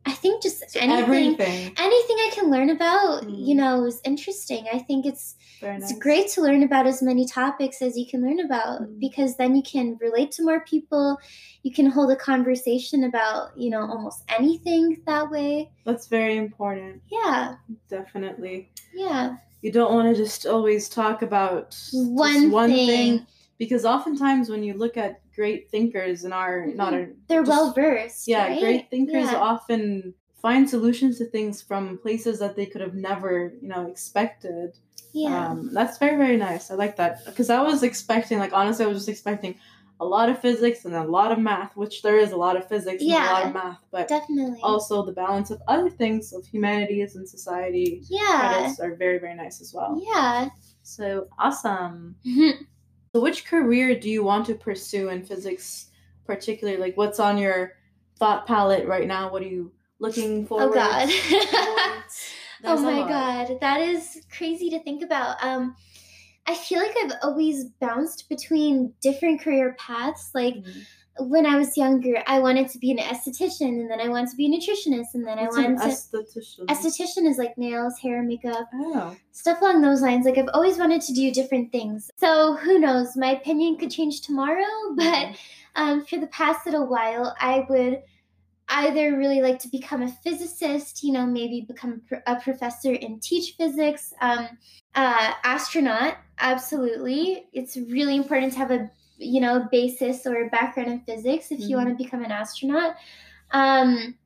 I think just anything, Everything. anything I can learn about, mm. you know, is interesting. I think it's nice. it's great to learn about as many topics as you can learn about mm. because then you can relate to more people. You can hold a conversation about, you know, almost anything that way. That's very important. Yeah. Definitely. Yeah. You don't want to just always talk about one, one thing. thing because oftentimes when you look at great thinkers and are not mm-hmm. our they're well versed yeah right? great thinkers yeah. often find solutions to things from places that they could have never you know expected. Yeah. Um, that's very very nice. I like that. Because i was expecting like honestly i was just expecting a lot of physics and a lot of math which there is a lot of physics yeah, and a lot of math but definitely. also the balance of other things of humanities and society. Yeah. Credits are very very nice as well. Yeah. So awesome So, which career do you want to pursue in physics, particularly? Like, what's on your thought palette right now? What are you looking for? Oh God. oh my God, that is crazy to think about. Um, I feel like I've always bounced between different career paths. Like. Mm-hmm when I was younger, I wanted to be an esthetician, and then I wanted to be a nutritionist, and then What's I wanted an esthetician? to. Esthetician is like nails, hair, makeup, oh. stuff along those lines. Like I've always wanted to do different things. So who knows? My opinion could change tomorrow, but um, for the past little while, I would either really like to become a physicist, you know, maybe become a professor and teach physics. Um, uh, astronaut, absolutely. It's really important to have a you know basis or background in physics if mm-hmm. you want to become an astronaut. Um,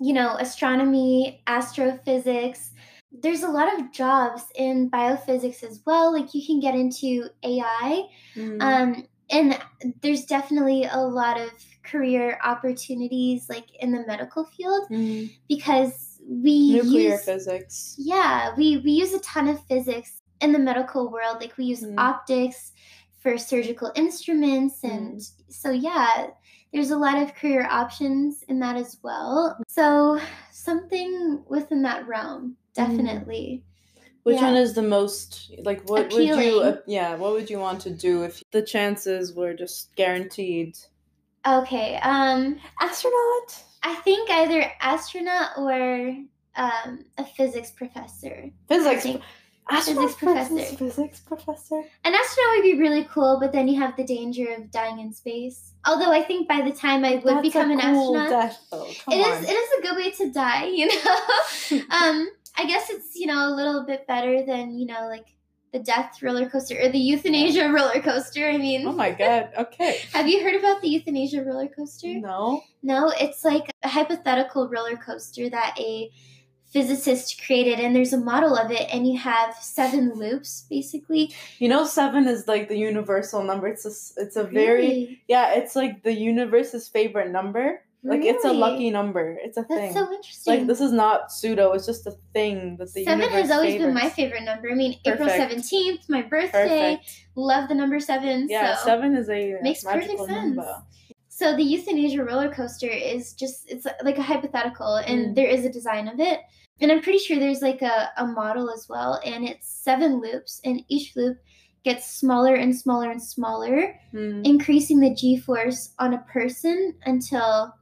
you know, astronomy, astrophysics. There's a lot of jobs in biophysics as well. Like you can get into AI. Mm-hmm. Um, and there's definitely a lot of career opportunities like in the medical field mm-hmm. because we nuclear use, physics yeah we we use a ton of physics in the medical world like we use mm-hmm. optics for surgical instruments and mm-hmm. so yeah there's a lot of career options in that as well so something within that realm mm-hmm. definitely which yeah. one is the most like what Appealing. would you uh, yeah, what would you want to do if the chances were just guaranteed? Okay, um astronaut. I think either astronaut or um a physics professor. Physics physics professor. Physics professor. An astronaut would be really cool, but then you have the danger of dying in space. Although I think by the time I would That's become an cool astronaut, death, it is it is a good way to die. You know, um, I guess it's you know a little bit better than you know like the death roller coaster or the euthanasia roller coaster. I mean, oh my god, okay. have you heard about the euthanasia roller coaster? No. No, it's like a hypothetical roller coaster that a physicist created and there's a model of it and you have seven loops basically you know seven is like the universal number it's a it's a very really? yeah it's like the universe's favorite number like it's a lucky number. It's a That's thing. so interesting. Like this is not pseudo. It's just a thing that the seven has always favors. been my favorite number. I mean, Perfect. April seventeenth, my birthday. Perfect. Love the number seven. Yeah, so seven is a makes perfect sense. Number. So the euthanasia roller coaster is just it's like a hypothetical, and mm. there is a design of it, and I'm pretty sure there's like a, a model as well, and it's seven loops, and each loop gets smaller and smaller and smaller, mm. increasing the g force on a person until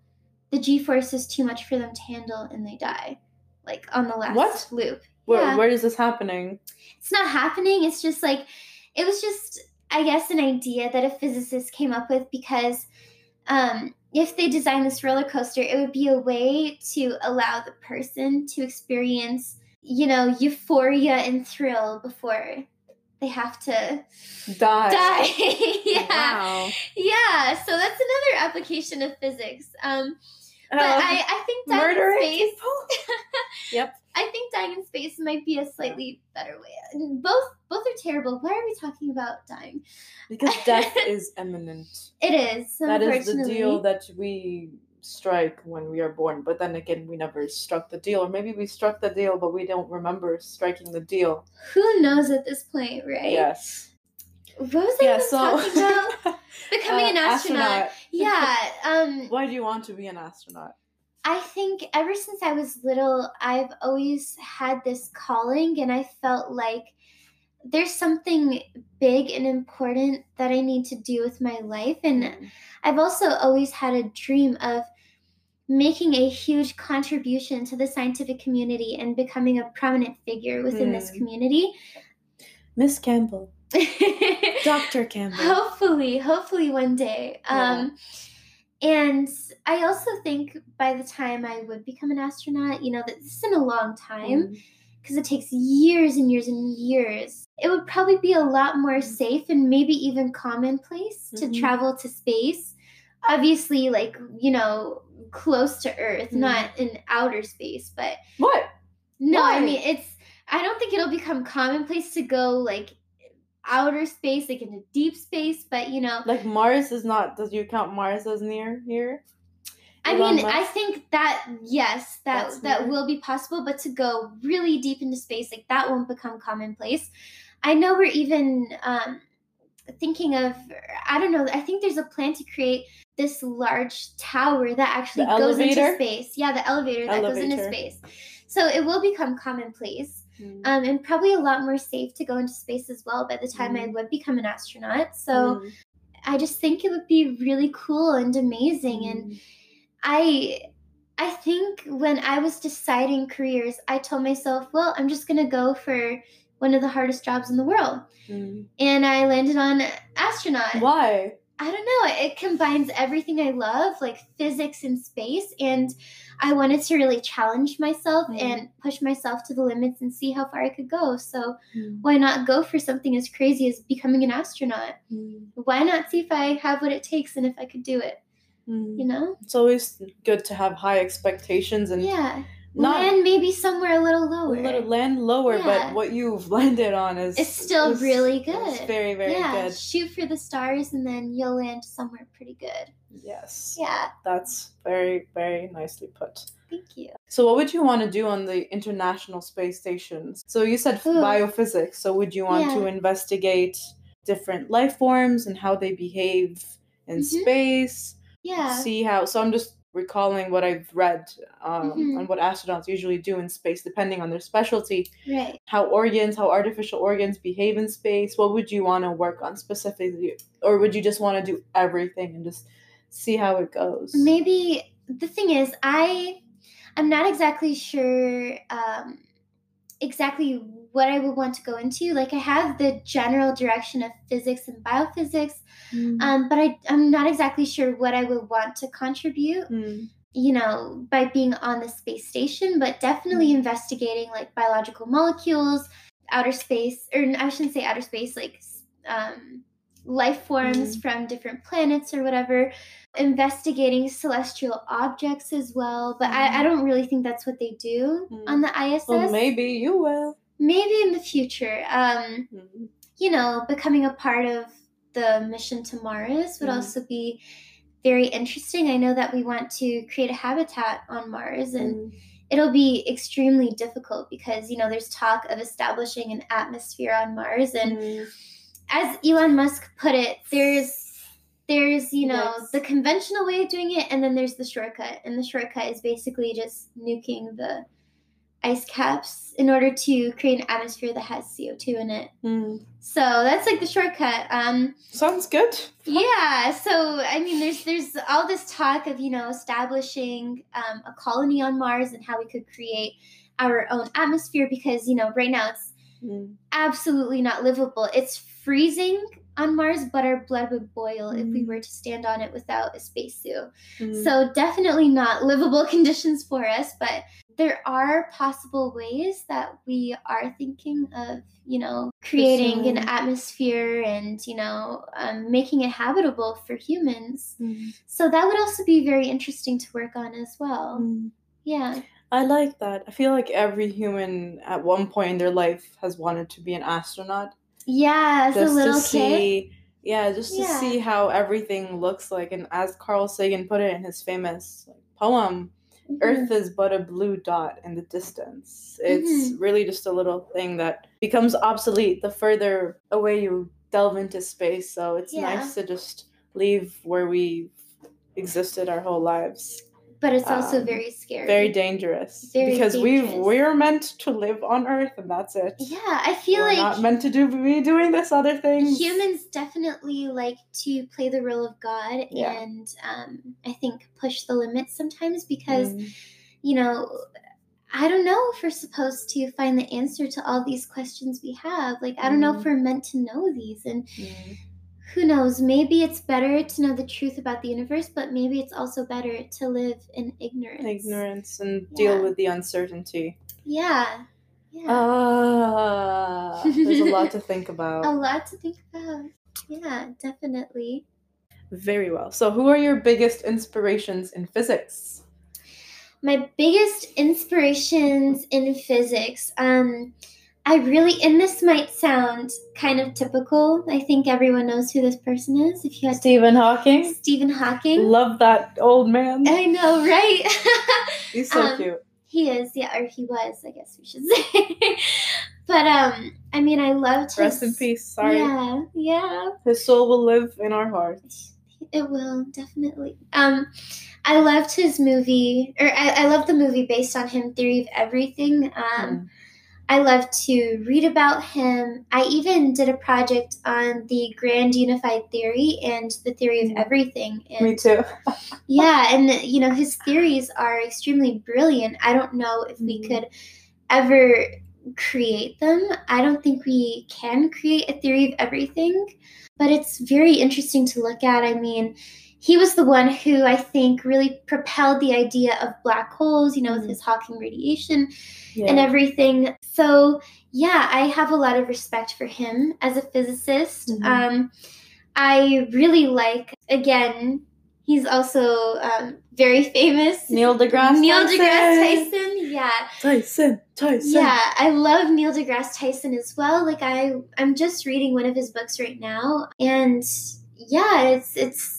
the G force is too much for them to handle and they die. Like on the last what? loop. Where, yeah. where is this happening? It's not happening. It's just like, it was just, I guess, an idea that a physicist came up with because um, if they design this roller coaster, it would be a way to allow the person to experience, you know, euphoria and thrill before they have to die. Die. yeah. Wow. Yeah. So that's another application of physics. Um, but um, I, I think dying in space. yep. I think dying in space might be a slightly better way. Both both are terrible. Why are we talking about dying? Because death is imminent. It is. That is the deal that we strike when we are born. But then again, we never struck the deal, or maybe we struck the deal, but we don't remember striking the deal. Who knows at this point, right? Yes. What was I yeah, so, talking about? Becoming uh, an astronaut. astronaut. Yeah. Um, Why do you want to be an astronaut? I think ever since I was little, I've always had this calling, and I felt like there's something big and important that I need to do with my life. And mm. I've also always had a dream of making a huge contribution to the scientific community and becoming a prominent figure within mm. this community. Miss Campbell. Dr. Campbell. Hopefully, hopefully one day. Yeah. Um, and I also think by the time I would become an astronaut, you know, that this isn't a long time because mm. it takes years and years and years. It would probably be a lot more safe and maybe even commonplace mm-hmm. to travel to space. Obviously, like, you know, close to Earth, mm-hmm. not in outer space, but. What? No, Why? I mean, it's. I don't think it'll become commonplace to go like outer space, like into deep space, but you know, like Mars is not. Does you count Mars as near here? I mean, I think that yes, that That's that near. will be possible, but to go really deep into space, like that won't become commonplace. I know we're even um, thinking of. I don't know. I think there's a plan to create this large tower that actually the goes elevator? into space. Yeah, the elevator that elevator. goes into space. So it will become commonplace. Mm. Um, and probably a lot more safe to go into space as well by the time mm. I would become an astronaut. So mm. I just think it would be really cool and amazing. And mm. I I think when I was deciding careers, I told myself, well, I'm just gonna go for one of the hardest jobs in the world. Mm. And I landed on astronaut. Why? I don't know. It combines everything I love, like physics and space, and I wanted to really challenge myself Mm. and push myself to the limits and see how far I could go. So Mm. why not go for something as crazy as becoming an astronaut? Mm. Why not see if I have what it takes and if I could do it? Mm. You know? It's always good to have high expectations and Yeah. Not Land maybe somewhere a little lower. a little land lower, Yeah. but what you've landed on is It's still is- really good. very, very yeah, good. shoot for the stars and then you'll land somewhere pretty good. Yes. Yeah, That's very, very nicely put. thank you. So, what would you want to do on the International Space Station? So, you said Ooh. biophysics. So, would you want to investigate different life forms and how they behave in Mhm. space? Yeah. See how. So, I'm just recalling what I've read um, Mhm. on what astronauts usually do in space, depending on their specialty. Right. How organs, how artificial organs behave in space. What would you want to work on specifically? Or would you just want to do everything and just see how it goes? Maybe the thing is, I I'm not exactly sure um, exactly what I would want to go into. Like I have the general direction of physics and biophysics, Mm. um, but I I'm not exactly sure what I would want to contribute. Mm. You know, by being on the space station, but definitely investigating like biological molecules, outer space, or I shouldn't say outer space, like um, life forms from different planets or whatever investigating celestial objects as well but I, I don't really think that's what they do Mm. on the iss Well, maybe you will. maybe in the future um Mm. you know becoming a part of the mission to mars would Mm. also be very interesting i know that we want to create a habitat on mars and Mm. it'll be extremely difficult because you know there's talk of establishing an atmosphere on mars and Mm. As Elon Musk put it, there's there's you know Yes. the conventional way of doing it, and then there's the shortcut, and the shortcut is basically just nuking the ice caps in order to create an atmosphere that has CO two in it. Mm. So that's like the shortcut. Um, Sounds good. yeah. So I mean, there's there's all this talk of you know establishing um, a colony on Mars and how we could create our own atmosphere because you know right now it's Mm. absolutely not livable. It's freezing on Mars, but our blood would boil if we Mm. were to stand on it without a spacesuit. Mm. So, definitely not livable conditions for us, but there are possible ways that we are thinking of, you know, creating an atmosphere and, you know, um, making it habitable for humans. Mm. So, that would also be very interesting to work on as well. Mm. Yeah. I like that. I feel like every human at one point in their life has wanted to be an astronaut. Yeah, as a just little to kid. see yeah, just to Yeah. see how everything looks like. And as Carl Sagan put it in his famous poem, Mhm. Earth is but a blue dot in the distance. It's really just a little thing that becomes obsolete the further away you delve into space. So it's Yeah. nice to just leave where we've existed our whole lives. But it's also um, very scary. Very dangerous. Very because we dangerous. we're meant to live on Earth and that's it. Yeah, I feel we're like not meant to do be doing this other thing. humans definitely like to play the role of God Yeah. and um, I think push the limits sometimes because, Mm. you know, I don't know if we're supposed to find the answer to all these questions we have. Like, I don't know if Mm. we're meant to know these. And Mm. Who knows, maybe it's better to know the truth about the universe, but maybe it's also better to live in ignorance. ignorance and deal with the uncertainty. Yeah. Yeah. Ah, there's a lot to think about. a lot to think about. Yeah, definitely. Very well. So, who are your biggest inspirations in physics? my biggest inspirations in physics um i really and this might sound kind of typical i think everyone knows who this person is if you had Stephen Hawking. stephen hawking Love that old man. i know right He's so um, cute. he is yeah or he was i guess we should say but um i mean i loved His, Rest in peace. Sorry. yeah yeah His soul will live in our hearts. It will definitely. Um, I loved his movie, or I, I love the movie based on him, Theory of Everything. Um, Mm. I love to read about him. I even did a project on the Grand Unified Theory and the Theory of. Everything. And Me too. yeah, and you know his theories are extremely brilliant. I don't know if we Mhm. could ever create them. I don't think we can create a theory of everything, but it's very interesting to look at. I mean, he was the one who I think really propelled the idea of black holes, you know, with his Hawking radiation yeah. and everything. So, yeah, I have a lot of respect for him as a physicist. Mm-hmm. Um, I really like, again, he's also um, very famous. Neil deGrasse Neil Tyson. deGrasse Tyson, yeah. Tyson, Tyson. Yeah, I love Neil deGrasse Tyson as well. Like I, I'm just reading one of his books right now, and yeah, it's it's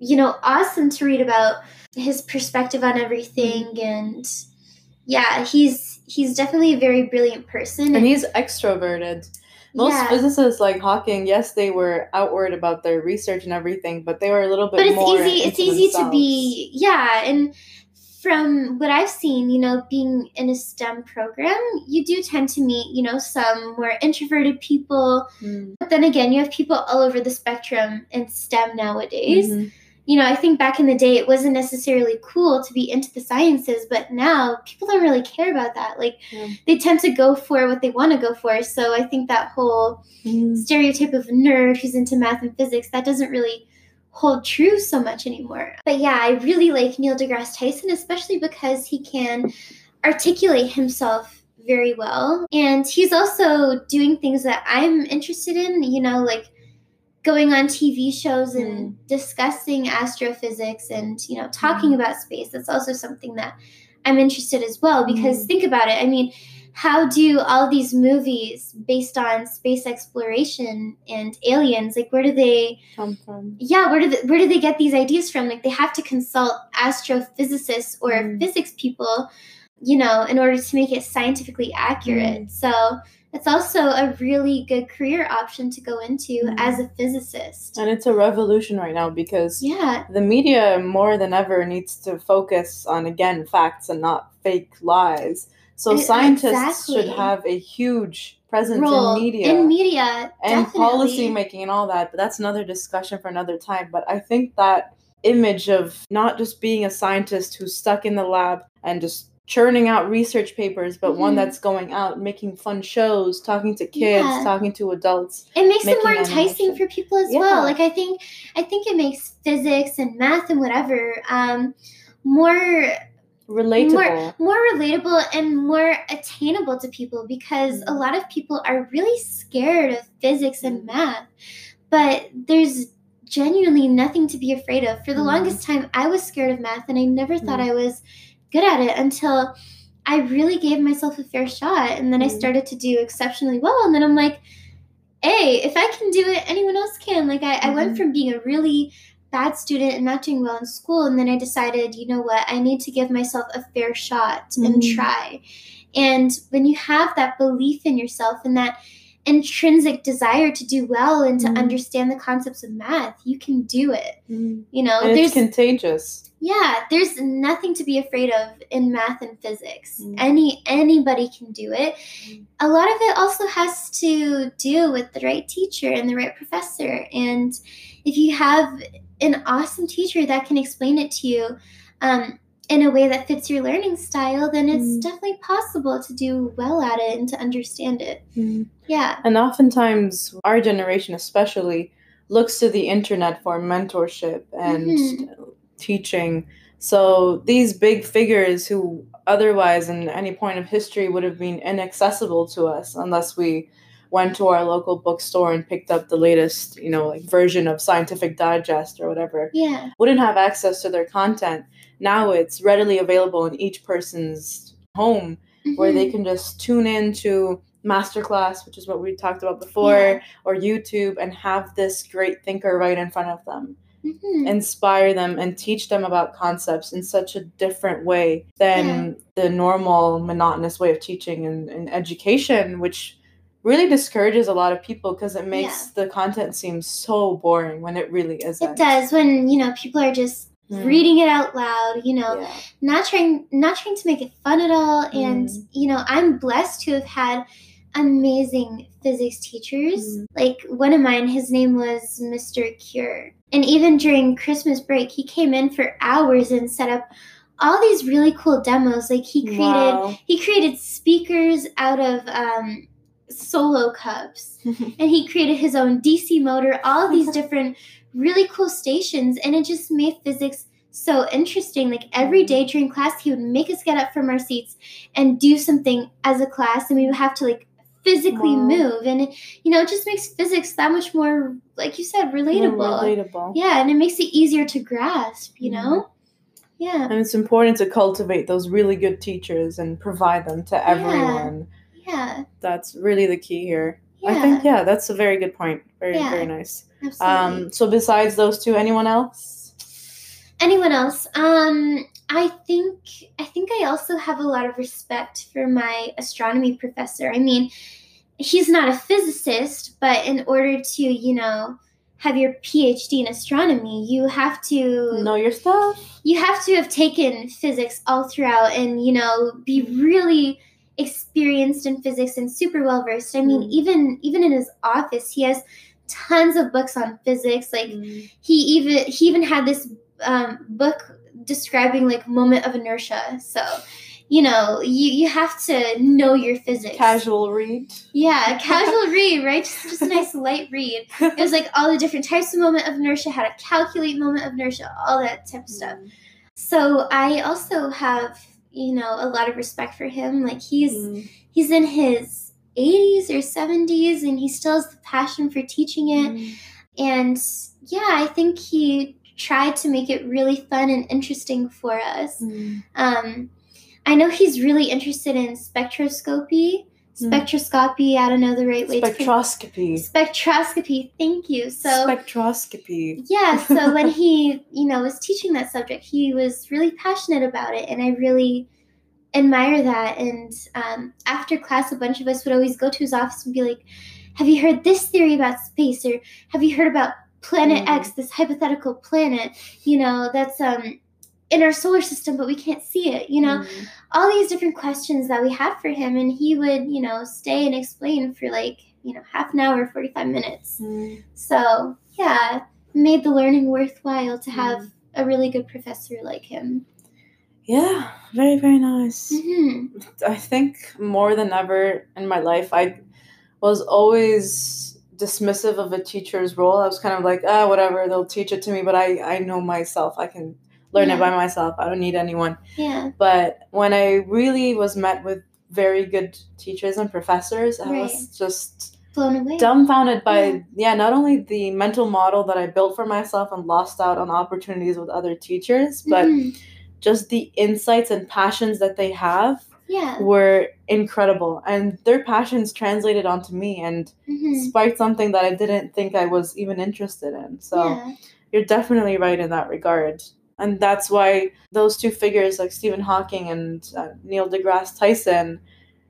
you know, awesome to read about his perspective on everything mm-hmm. and yeah, he's he's definitely a very brilliant person. And he's extroverted. Most yeah. physicists like Hawking, yes, they were outward about their research and everything, but they were a little bit. But it's more easy. It's easy themselves. to be, yeah. And from what I've seen, you know, being in a STEM program, you do tend to meet, you know, some more introverted people. Mm. But then again, you have people all over the spectrum in STEM nowadays. Mm-hmm you know, I think back in the day it wasn't necessarily cool to be into the sciences, but now people don't really care about that. Like yeah. they tend to go for what they want to go for. So I think that whole mm. stereotype of nerd who's into math and physics that doesn't really hold true so much anymore. But yeah, I really like Neil deGrasse Tyson, especially because he can articulate himself very well. And he's also doing things that I'm interested in, you know, like going on TV shows and mm. discussing astrophysics and you know talking mm. about space that's also something that I'm interested as well because mm. think about it I mean how do all these movies based on space exploration and aliens like where do they come from yeah where do they, where do they get these ideas from like they have to consult astrophysicists or mm. physics people you know in order to make it scientifically accurate mm. so it's also a really good career option to go into mm. as a physicist. And it's a revolution right now because yeah. the media more than ever needs to focus on again facts and not fake lies. So scientists exactly. should have a huge presence Role in media. In media, and policy making and all that. But that's another discussion for another time. But I think that image of not just being a scientist who's stuck in the lab and just churning out research papers, but mm-hmm. one that's going out, making fun shows, talking to kids, yeah. talking to adults. It makes it more enticing for people as yeah. well. Like I think, I think it makes physics and math and whatever um, more relatable, more, more relatable, and more attainable to people because a lot of people are really scared of physics and mm-hmm. math, but there's genuinely nothing to be afraid of. For the mm-hmm. longest time, I was scared of math, and I never thought mm-hmm. I was good at it until I really gave myself a fair shot. And then mm. I started to do exceptionally well. And then I'm like, hey, if I can do it, anyone else can. Like, I, mm-hmm. I went mm-hmm. from being a really bad student and not doing well in school. And then I decided, you know what, I need to give myself a fair shot mm. and mm-hmm. try. And when you have that belief in yourself and that intrinsic desire to do well and to mm. understand the concepts of math, you can do it. Mm. You know, and there's contagious yeah there's nothing to be afraid of in math and physics mm. any anybody can do it a lot of it also has to do with the right teacher and the right professor and if you have an awesome teacher that can explain it to you um, in a way that fits your learning style then it's mm. definitely possible to do well at it and to understand it mm. yeah and oftentimes our generation especially looks to the internet for mentorship and mm-hmm teaching. So these big figures who otherwise in any point of history would have been inaccessible to us unless we went to our local bookstore and picked up the latest, you know, like version of Scientific Digest or whatever. Yeah. Wouldn't have access to their content. Now it's readily available in each person's home mm-hmm. where they mm-hmm. can just tune in to masterclass, which is what we talked about before, yeah. or YouTube and have this great thinker right in front of them mm-hmm. inspire them and teach them about concepts in such a different way than yeah. the normal monotonous way of teaching and, in education which really discourages a lot of people because it makes yeah. the content seem so boring when it really isn't it does when you know people are just Mm. reading it out loud you know yeah. not trying not trying to make it fun at all and mm. you know i'm blessed to have had amazing physics teachers mm. like one of mine his name was mr cure and even during Christmas break, he came in for hours and set up all these really cool demos. Like he created Wow. he created speakers out of um, solo cups, and he created his own DC motor. All these different really cool stations, and it just made physics so interesting. Like every day during class, he would make us get up from our seats and do something as a class, and we would have to like physically Wow. move, and it, you know, it just makes physics that much more, like you said, relatable. Relatable. Yeah, and it makes it easier to grasp, you Mhm. know? Yeah, And it's important to cultivate those really good teachers and provide them to everyone. yeah, That's really the key here. Yeah. I think yeah, that's a very good point. Very Yeah. very nice. absolutely. Um, so besides those two, anyone else? Anyone else? Um, I think I think I also have a lot of respect for my astronomy professor. I mean, he's not a physicist, but in order to, you know, have your PhD in astronomy, you have to Know your stuff. you have to have taken physics all throughout and you know be really experienced in physics and super well versed. I mean Mm. even even in his office he has tons of books on physics. Like he even he even had this um, book describing like moment of inertia. So you know you you have to know your physics. Casual read. yeah casual read right? Just, just a nice light read. It was like all the different types of moment of inertia how to calculate moment of inertia all that type of stuff. So I also have, you know, a lot of respect for him. Like he's Mm. he's in his 80s or 70s and he still has the passion for teaching it. Mm. And yeah, I think he tried to make it really fun and interesting for us. Mm. Um I know he's really interested in spectroscopy. Mm. Spectroscopy, I don't know the right way to Spectroscopy. spectroscopy. Thank you. So Spectroscopy. yeah so when he you know was teaching that subject he was really passionate about it and i really admire that and um, after class a bunch of us would always go to his office and be like have you heard this theory about space or have you heard about planet Mhm. x this hypothetical planet you know that's um in our solar system but we can't see it you know Mm. all these different questions that we had for him and he would you know stay and explain for like you know half an hour 45 minutes Mm. so yeah, made the learning worthwhile to have a really good professor like him. Yeah, very very nice. hmm I think more than ever in my life, I was always dismissive of a teacher's role. I was kind of like, ah, whatever, they'll teach it to me, but I, I know myself. I can learn Yeah. it by myself. I don't need anyone. Yeah, But when I really was met with very good teachers and professors, I was just blown away. dumbfounded by Yeah. yeah. not only the mental model that I built for myself and lost out on opportunities with other teachers, but Mhm. just the insights and passions that they have yeah, were incredible and their passions translated onto me and hmm sparked something that I didn't think I was even interested in. So you're definitely right in that regard. And that's why those two figures like Stephen Hawking and uh, Neil deGrasse Tyson,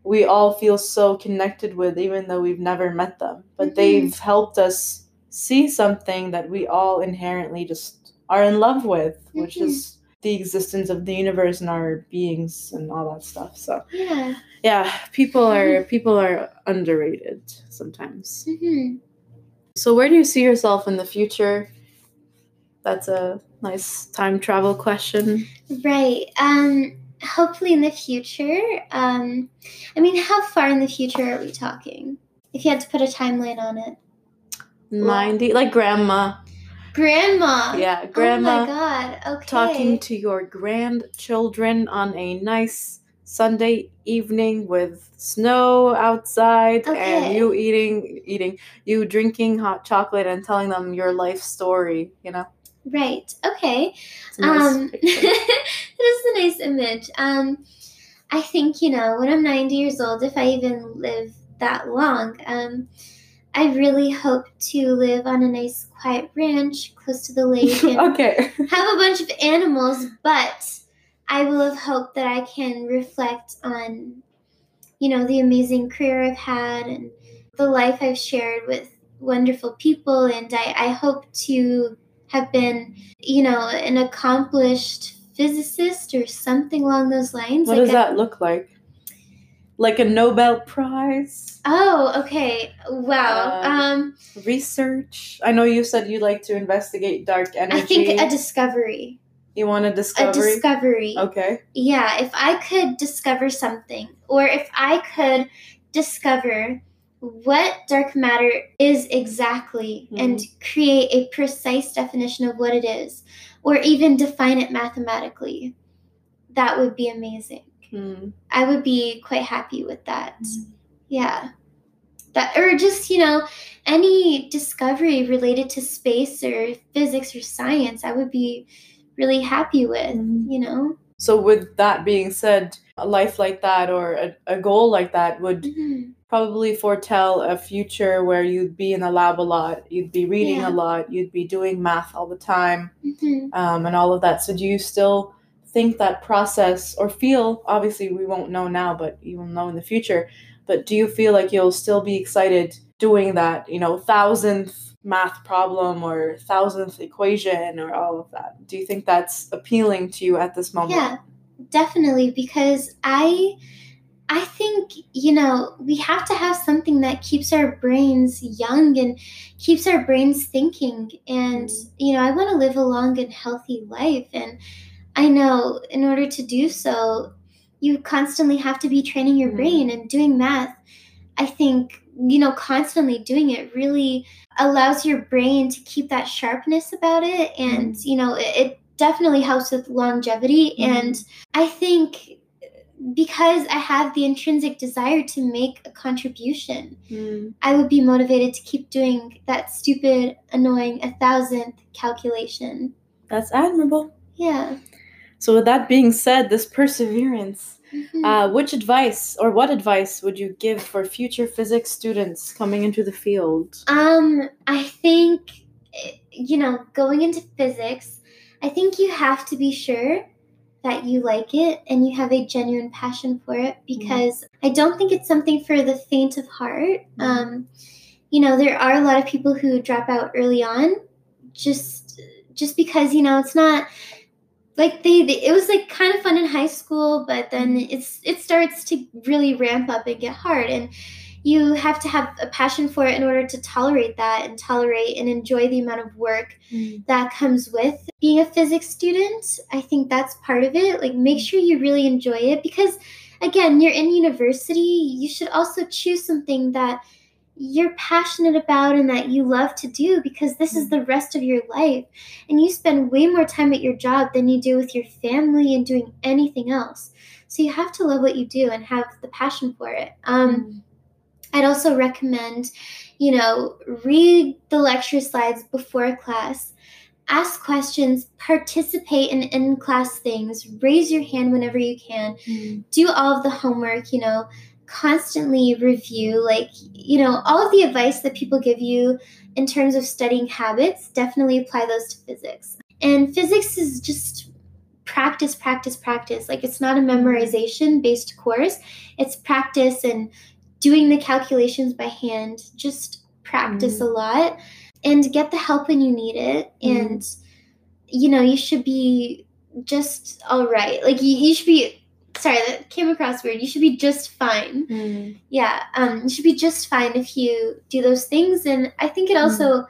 we all feel so connected with, even though we've never met them. But Mhm. they've helped us see something that we all inherently just are in love with, which Mhm. is the existence of the universe and our beings and all that stuff. So yeah. yeah, people are people are underrated sometimes. hmm So where do you see yourself in the future? That's a nice time travel question. Right. Um. Hopefully in the future. Um. I mean, how far in the future are we talking? If you had to put a timeline on it. 90 like grandma. Grandma. Yeah, grandma. Oh my god. Okay. talking to your grandchildren on a nice Sunday evening with snow outside and you eating eating you drinking hot chocolate and telling them your life story, you know. Right. Okay. It's a nice um, picture. it is a nice image. Um, I think you know when I'm 90 years old, if I even live that long, um, I really hope to live on a nice, quiet ranch close to the lake and okay. have a bunch of animals. But I will have hoped that I can reflect on, you know, the amazing career I've had and the life I've shared with wonderful people, and I, I hope to have been, you know, an accomplished physicist or something along those lines. What like does a- that look like? Like a Nobel Prize? Oh, okay. Wow. Uh, um, Research? I know you said you like to investigate dark energy. I think a discovery. You want a discovery? a discovery? discovery. okay. Yeah, if I could discover something, or if I could discover what dark matter is exactly and create a precise definition of what it is, or even define it mathematically, that would be amazing. Hmm. I would be quite happy with that. Yeah. That or just, you know, any discovery related to space or physics or science, I would be really happy with, Mhm. you know. So, with that being said, a life like that or a, a goal like that would Mhm. Probably foretell a future where you'd be in the lab a lot, you'd be reading Yeah. a lot, you'd be doing math all the time, Mhm. um, and all of that. So, do you still think that process or feel, obviously, we won't know now, but you will know in the future, but do you feel like you'll still be excited doing that, you know, thousandth math problem or thousandth equation or all of that? Do you think that's appealing to you at this moment? Yeah, definitely because I I think, you know, we have to have something that keeps our brains young and keeps our brains thinking and you know, I want to live a long and healthy life and I know in order to do so, you constantly have to be training your Mhm. brain and doing math. I think, you know, constantly doing it really allows your brain to keep that sharpness about it. And, you know, it, it definitely helps with longevity. Mhm. And I think because I have the intrinsic desire to make a contribution, Mm. I would be motivated to keep doing that stupid, annoying, a thousandth calculation. That's admirable. Yeah. So, with that being said, this perseverance, Mhm. uh, which advice or what advice would you give for future physics students coming into the field? Um, I think, eh, you know, going into physics, I think you have to be sure that you like it and you have a genuine passion for it because I don't think it's something for the faint of heart. Mhm. Um, you know, there are a lot of people who drop out early on just just because, you know, it's not like they, they it was like kind of fun in high school, but then it's it starts to really ramp up and get hard and you have to have a passion for it in order to tolerate that and tolerate and enjoy the amount of work mm. that comes with being a physics student. I think that's part of it. Like, make sure you really enjoy it because, again, you're in university. You should also choose something that you're passionate about and that you love to do because this is mm. the rest of your life. And you spend way more time at your job than you do with your family and doing anything else. So you have to love what you do and have the passion for it. Um, mm. I'd also recommend, you know, read the lecture slides before class, ask questions, participate in in class things, raise your hand whenever you can, mm-hmm. do all of the homework, you know, constantly review, like, you know, all of the advice that people give you in terms of studying habits, definitely apply those to physics. And physics is just practice, practice, practice. Like, it's not a memorization based course, it's practice and doing the calculations by hand. Just practice a lot and get the help when you need it. Mhm. And, you know, you should be just all right. Like, you, you should be. Sorry, that came across weird. You should be just fine. Mm. Yeah, um, you should be just fine if you do those things. And I think it also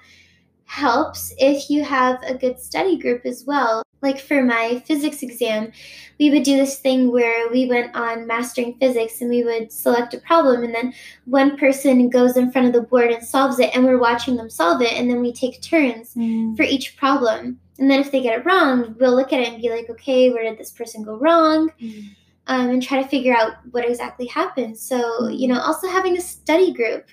helps if you have a good study group as well. Like for my physics exam, we would do this thing where we went on mastering physics and we would select a problem, and then one person goes in front of the board and solves it, and we're watching them solve it, and then we take turns mm. for each problem. And then if they get it wrong, we'll look at it and be like, okay, where did this person go wrong? Mm. um, and try to figure out what exactly happened. So, mm. you know, also having a study group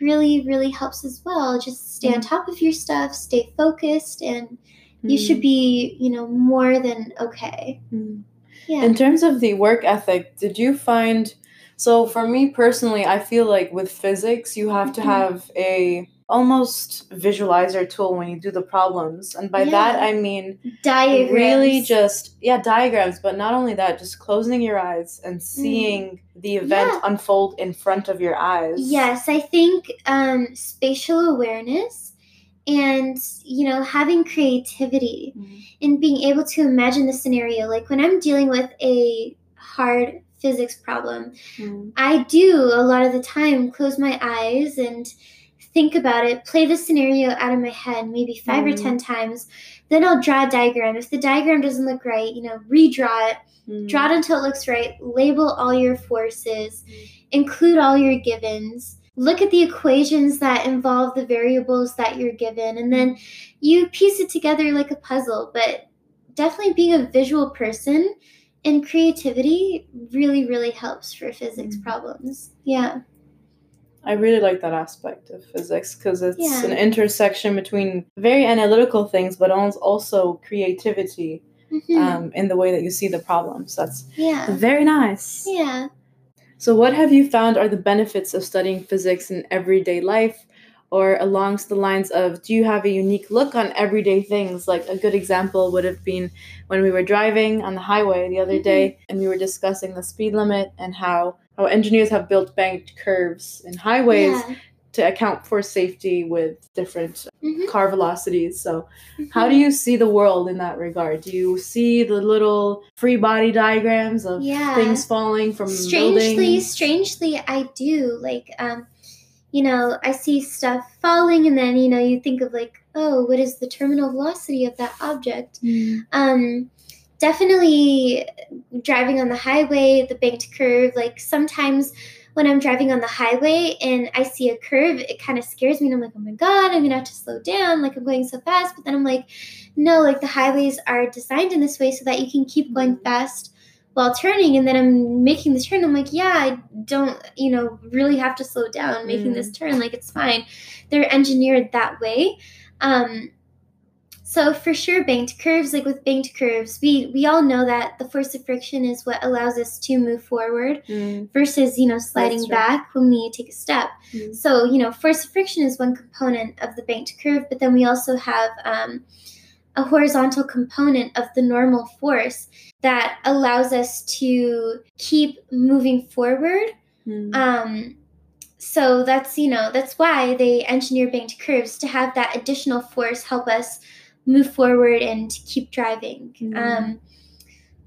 really, really helps as well. Just stay on top of your stuff, stay focused, and you should be, you know, more than okay. Mm. Yeah. In terms of the work ethic, did you find so for me personally, I feel like with physics you have to Mhm. have a almost visualizer tool when you do the problems. And by that I mean Diagrams. really just yeah, diagrams, but not only that, just closing your eyes and seeing the event Mm. Yeah. unfold in front of your eyes. Yes, I think um, spatial awareness and, you know, having creativity Mhm. and being able to imagine the scenario. Like when I'm dealing with a hard physics problem, Mm. I do a lot of the time close my eyes and think about it, play the scenario out of my head maybe 5 or Mhm. 10 times. Then I'll draw a diagram. If the diagram doesn't look right, you know, redraw it, Mm. draw it until it looks right, label all your forces, Mm. include all your givens. Look at the equations that involve the variables that you're given, and then you piece it together like a puzzle. But definitely being a visual person and creativity really, really helps for physics Mhm. problems. Yeah. I really like that aspect of physics because it's Yeah. an intersection between very analytical things, but also creativity Mhm. um, in the way that you see the problems. That's yeah. very nice. Yeah. So, what have you found are the benefits of studying physics in everyday life? Or alongs the lines of, do you have a unique look on everyday things? Like a good example would have been when we were driving on the highway the other mm-hmm. day and we were discussing the speed limit and how, how engineers have built banked curves in highways Yeah. To account for safety with different Mhm. car velocities. So, how do you see the world in that regard? Do you see the little free body diagrams of Yeah. things falling from strangely buildings? strangely i do like um you know i see stuff falling and then you know you think of like oh what is the terminal velocity of that object um definitely driving on the highway the banked curve like sometimes when i'm driving on the highway and i see a curve it kind of scares me and i'm like oh my god i'm gonna have to slow down like i'm going so fast. But then i'm like no like the highways are designed in this way so that you can keep going fast while turning. And then i'm making the turn i'm like yeah i don't you know really have to slow down making this turn like it's fine. They're engineered that way. Um so for sure banked curves like with banked curves we we all know that the force of friction is what allows us to move forward Mm, versus you know sliding back when we take a step. Mm. so you know force of friction is one component of the banked curve but then we also have um, a horizontal component of the normal force that allows us to keep moving forward. Mm, um, so that's you know that's why they engineer banked curves to have that additional force help us move forward and keep driving. Mhm. Um,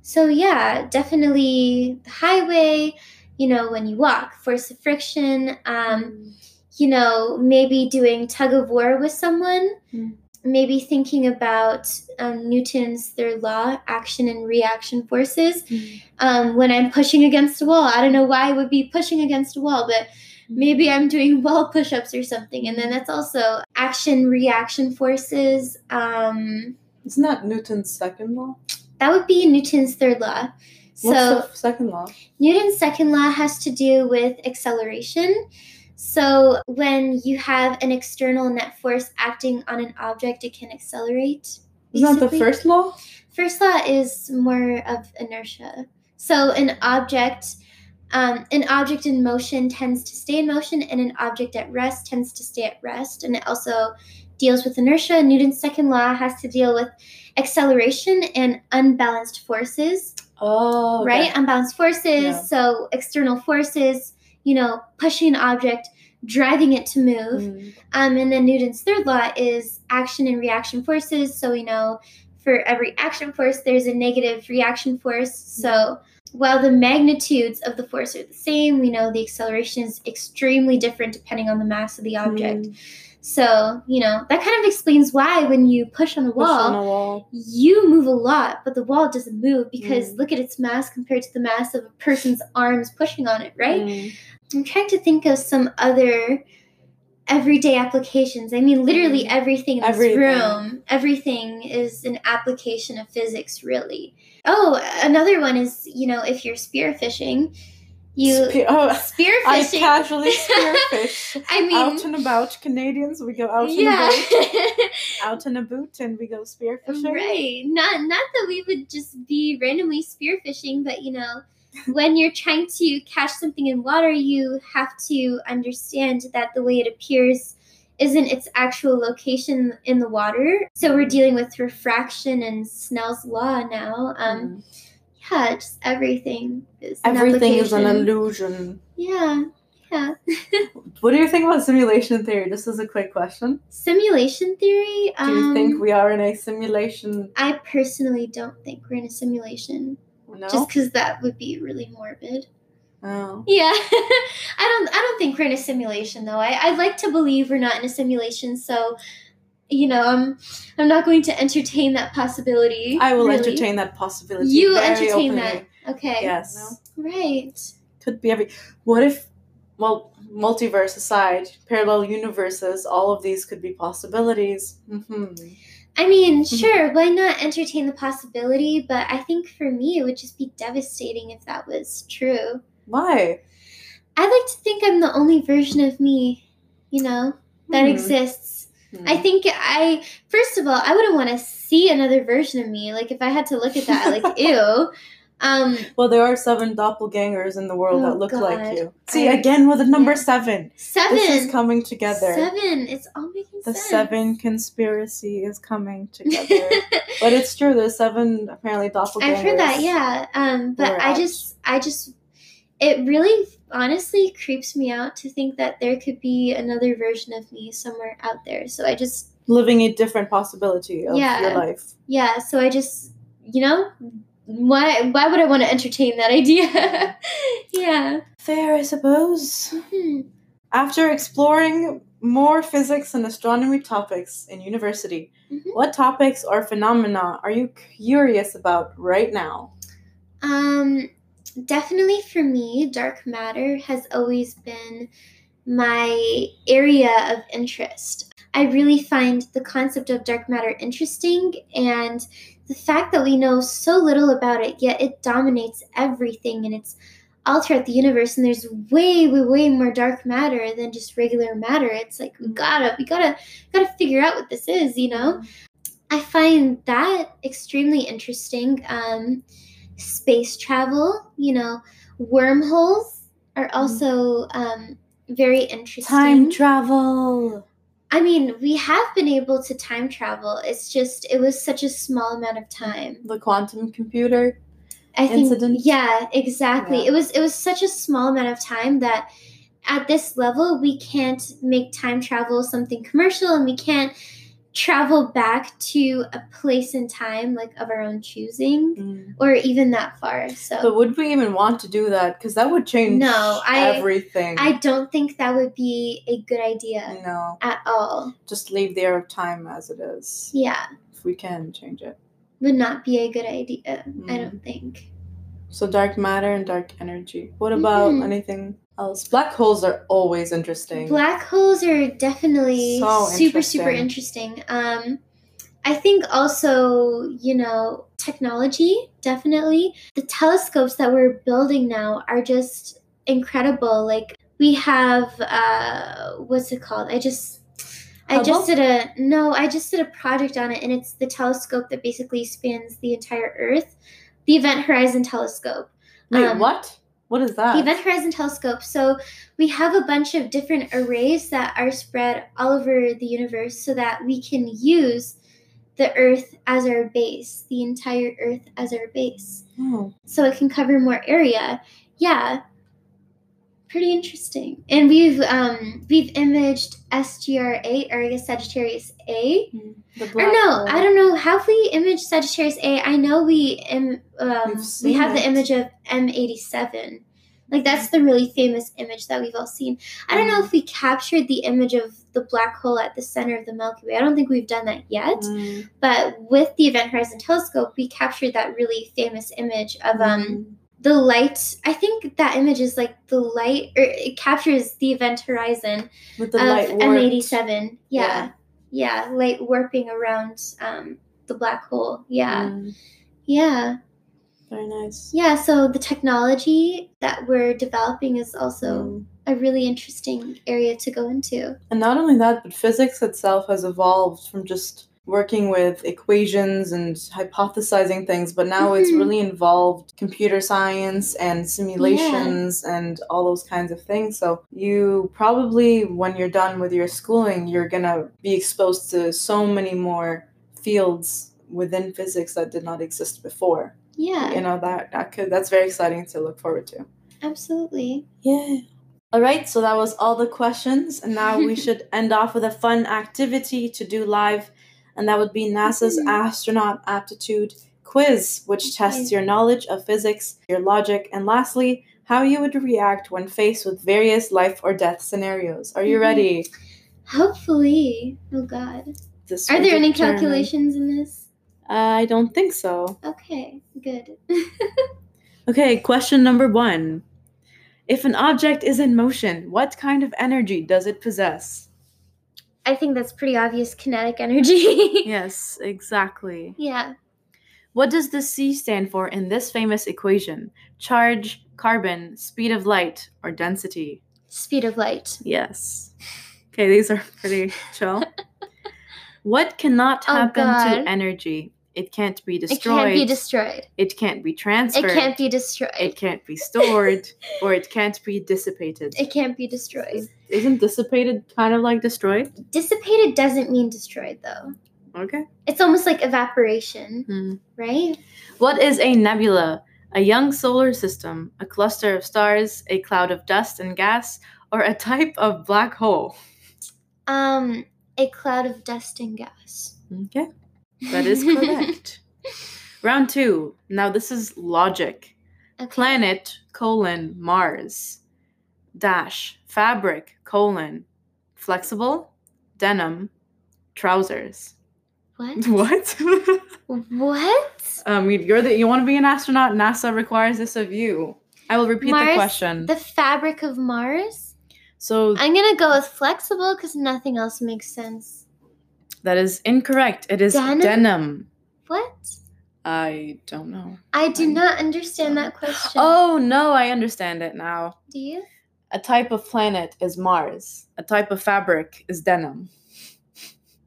so yeah, definitely the highway. You know, when you walk, force of friction. Um, you know, maybe doing tug of war with someone. Mm. Maybe thinking about um, Newton's third law, action and reaction forces mm, um, when I'm pushing against a wall. I don't know why I would be pushing against a wall, but maybe I'm doing wall push ups or something. And then that's also action reaction forces. Um, Isn't that Newton's second law? that would be Newton's third law. So, second law? Newton's second law has to do with acceleration. So, when you have an external net force acting on an object, it can accelerate. Isn't that the first law? First law is more of inertia. So an object, um, an object in motion tends to stay in motion, and an object at rest tends to stay at rest. And it also deals with inertia. Newton's second law has to deal with acceleration and unbalanced forces, Oh, okay. right? Unbalanced forces. Yeah. So external forces, you know, pushing an object, driving it to move. Mm, Um, and then Newton's third law is action and reaction forces. So we know for every action force, there's a negative reaction force. So while the magnitudes of the force are the same, we know the acceleration is extremely different depending on the mass of the object. mm, So, you know, that kind of explains why when you push on the, wall, on wall. you move a lot, but the wall doesn't move because Mm. look at its mass compared to the mass of a person's arms pushing on it, right? Mm, I'm trying to think of some other everyday applications. I mean, literally everything in this Everything. room, everything is an application of physics, really. Oh, another one is, you know, if you're spearfishing, you Spe- oh, I spearfishing. casually spearfish. I mean, out and about Canadians, we go out yeah. and about. Out in a boot, and we go spearfishing. Right. Not not that we would just be randomly spearfishing, but you know, when you're trying to catch something in water, you have to understand that the way it appears isn't its actual location in the water. So we're dealing with refraction and Snell's law now. Um, Mm. yeah, just everything is an Everything is an illusion. Yeah, yeah. What do you think about simulation theory? This is a quick question. Simulation theory. Do you um, think we are in a simulation? I personally don't think we're in a simulation. No. just because that would be really morbid. Oh. Yeah, I don't. I don't think we're in a simulation, though. I I like to believe we're not in a simulation. So, you know, I'm I'm not going to entertain that possibility. I will really. entertain that possibility. You entertain openly. that. Okay. Yes. Right. Could be every. What if, well, multiverse aside, parallel universes, all of these could be possibilities. hmm I mean, sure, why not entertain the possibility? But I think for me, it would just be devastating if that was true. Why? I like to think I'm the only version of me, you know, that Hmm. exists. Hmm. I think I, first of all, I wouldn't want to see another version of me. Like, if I had to look at that, like, ew. Um, Well, there are seven doppelgangers in the world Oh, that look like you. See, I- again with the number yeah. seven. seven. This is coming together. Seven. It's all making The sense. seven conspiracy is coming together. but it's true, there's seven apparently doppelgangers. I've heard that, yeah. Um, but I just, I just, it really, honestly, creeps me out to think that there could be another version of me somewhere out there. So I just, Living a different possibility of Yeah. your life. yeah. So I just, you know, why, why would I want to entertain that idea? yeah. Fair, I suppose. Hmm. After exploring more physics and astronomy topics in university, Mhm. what topics or phenomena are you curious about right now? Um, definitely for me, dark matter has always been my area of interest. I really find the concept of dark matter interesting and the fact that we know so little about it, yet it dominates everything and it's all throughout the universe and there's way, way, way more dark matter than just regular matter. It's like we gotta we gotta gotta figure out what this is, you know? I find that extremely interesting. Um, space travel, you know, wormholes are also um, very interesting. Time travel. I mean, we have been able to time travel. It's just it was such a small amount of time. The quantum computer. I think Incident? yeah, exactly. Yeah. It was it was such a small amount of time that at this level we can't make time travel something commercial and we can't travel back to a place in time like of our own choosing Mm. or even that far. So But would we even want to do that? Because that would change No, I- everything. I don't think that would be a good idea no, at all. just leave the air of time as it is. Yeah, If we can change it. would not be a good idea. I Mm. don't think. So dark matter and dark energy. What about Mhm. anything else? Black holes are always interesting. Black holes are definitely So super super interesting. Um I think also, you know, technology definitely. The telescopes that we're building now are just incredible. Like we have uh what's it called? I just I just did a no, I just did a project on it and it's the telescope that basically spans the entire earth. The Event Horizon telescope. Wait, um, what? What is that? The Event Horizon Telescope. So we have a bunch of different arrays that are spread all over the universe so that we can use the Earth as our base, the entire Earth as our base. Oh, So it can cover more area. Yeah. Pretty interesting. And we've um we've imaged SGR A or I guess Sagittarius A. the Or no, hole. I don't know. Have we imaged Sagittarius A? I know we Im- um, we have the image of M eighty seven. Like that's the really famous image that we've all seen. I don't know Mm. if we captured the image of the black hole at the center of the Milky Way. I don't think we've done that yet. Mm, But with the Event Horizon Telescope, we captured that really famous image of um mm. The light. I think that image is like the light, or it captures the Event Horizon with the of light M warped. eighty seven. Yeah. yeah, light warping around um, the black hole. Yeah, Mm, yeah, very nice. yeah. So the technology that we're developing is also Mm. a really interesting area to go into. And not only that, but physics itself has evolved from just working with equations and hypothesizing things, but now it's Mhm. really involved computer science and simulations and all those kinds of things. So you probably, when you're done with your schooling, you're gonna be exposed to so many more fields within physics that did not exist before. Yeah, You know that that could that's very exciting to look forward to. absolutely. Yeah. All right, so that was all the questions, and now we should end off with a fun activity to do live, and that would be NASA's Mhm. astronaut aptitude quiz, which tests Okay. your knowledge of physics, your logic, and lastly, how you would react when faced with various life or death scenarios. Are you Mhm. ready? Hopefully. Oh God. This Are there any calculations in this? I don't think so. Okay, good. Okay, question number one. If an object is in motion, what kind of energy does it possess? I think that's pretty obvious kinetic energy. Yes, exactly. yeah. What does the C stand for in this famous equation? Charge, carbon, speed of light, or density? Speed of light. Yes. Okay, these are pretty chill. What cannot Oh, happen God. to energy? It can't be destroyed. It can't be destroyed. It can't be transferred. It can't be destroyed. It can't be stored, or it can't be dissipated. It can't be destroyed. Isn't dissipated kind of like destroyed? Dissipated doesn't mean destroyed though. Okay. It's almost like evaporation, Hmm. right? What is a nebula? A young solar system, a cluster of stars, a cloud of dust and gas, or a type of black hole? Um, a cloud of dust and gas. Okay, that is correct. Round two. Now this is logic. Okay. Planet colon Mars dash fabric colon flexible denim trousers. What? What? What? um, you're the you want to be an astronaut. NASA requires this of you. I will repeat the question. The fabric of Mars? so I'm gonna go with flexible because nothing else makes sense. That is incorrect. It is Denim? denim. What? I don't know. I do I'm not understand that question. Oh no, I understand it now. Do you? A type of planet is Mars. A type of fabric is denim.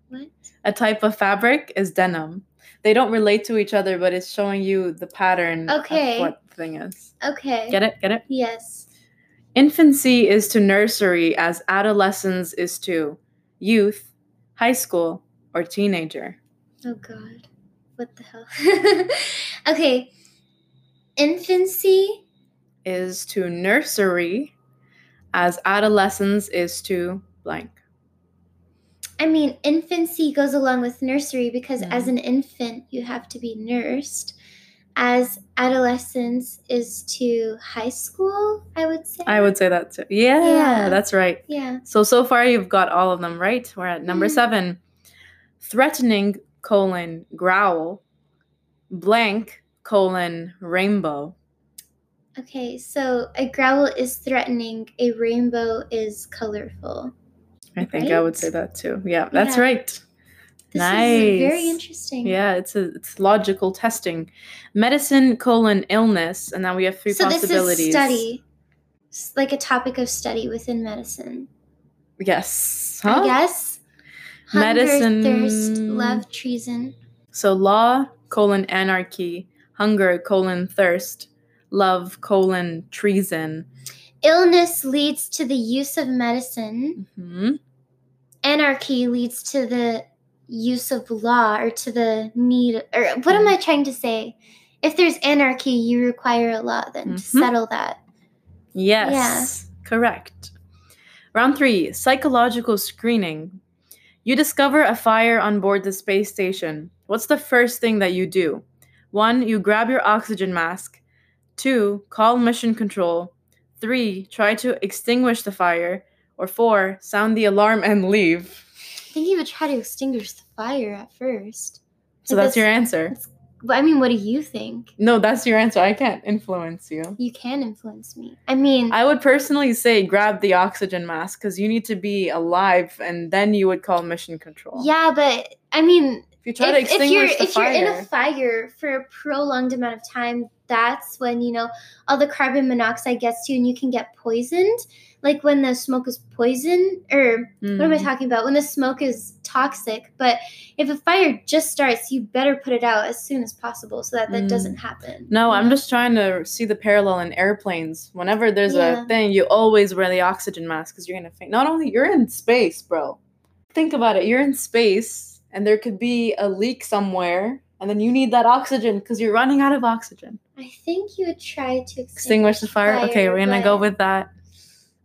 What? A type of fabric is denim. They don't relate to each other, but it's showing you the pattern Okay. of what the thing is. Okay. Get it? Get it? Yes. Infancy is to nursery as adolescence is to youth, high school, or teenager. Oh God. What the hell? okay. Infancy. Is to nursery as adolescence is to blank. I mean, infancy goes along with nursery because Mm. as an infant, you have to be nursed. As adolescence is to high school, I would say. I would say that too. Yeah, Yeah. that's right. Yeah. So so far you've got all of them right. We're at number Mhm. seven. Threatening colon growl blank colon rainbow. Okay, so a growl is threatening, a rainbow is colorful. I think I would say that too. Yeah, that's Yeah. right. This nice. is very interesting. Yeah, it's a it's logical testing. Medicine colon illness, and now we have three so this possibilities. is study. It's like a topic of study within medicine. Yes. I guess. Medicine- thirst, love, treason. So law colon anarchy, hunger colon thirst, love colon treason. Illness leads to the use of medicine. hmm Anarchy leads to the use of law or to the need or what am I trying to say? If there's anarchy, you require a law then to Mhm. settle that. Yes, correct. Round three psychological screening. You discover a fire on board the space station. What's the first thing that you do? One, you grab your oxygen mask. Two, call mission control. Three, try to extinguish the fire. Or four, sound the alarm and leave. I think you would try to extinguish the fire at first. So Like that's your answer. But I mean, what do you think? No, that's your answer. I can't influence you. You can influence me. I mean, I would personally say grab the oxygen mask because you need to be alive and then you would call mission control. yeah, but I mean, If you try to if, if extinguish you're the if fire. you're in a fire for a prolonged amount of time, that's when you know all the carbon monoxide gets to you, and you can get poisoned. Like when the smoke is poison, or what am I Mm. talking about? When the smoke is toxic. But if a fire just starts, you better put it out as soon as possible so that that Mm. doesn't happen. No, I'm know? just trying to see the parallel in airplanes. Whenever there's Yeah. a thing, you always wear the oxygen mask because you're gonna faint. Not only you're in space, bro. Think about it. You're in space, and there could be a leak somewhere, and then you need that oxygen because you're running out of oxygen. I think you would try to extinguish, Extinguish the fire. okay, we're gonna go with that.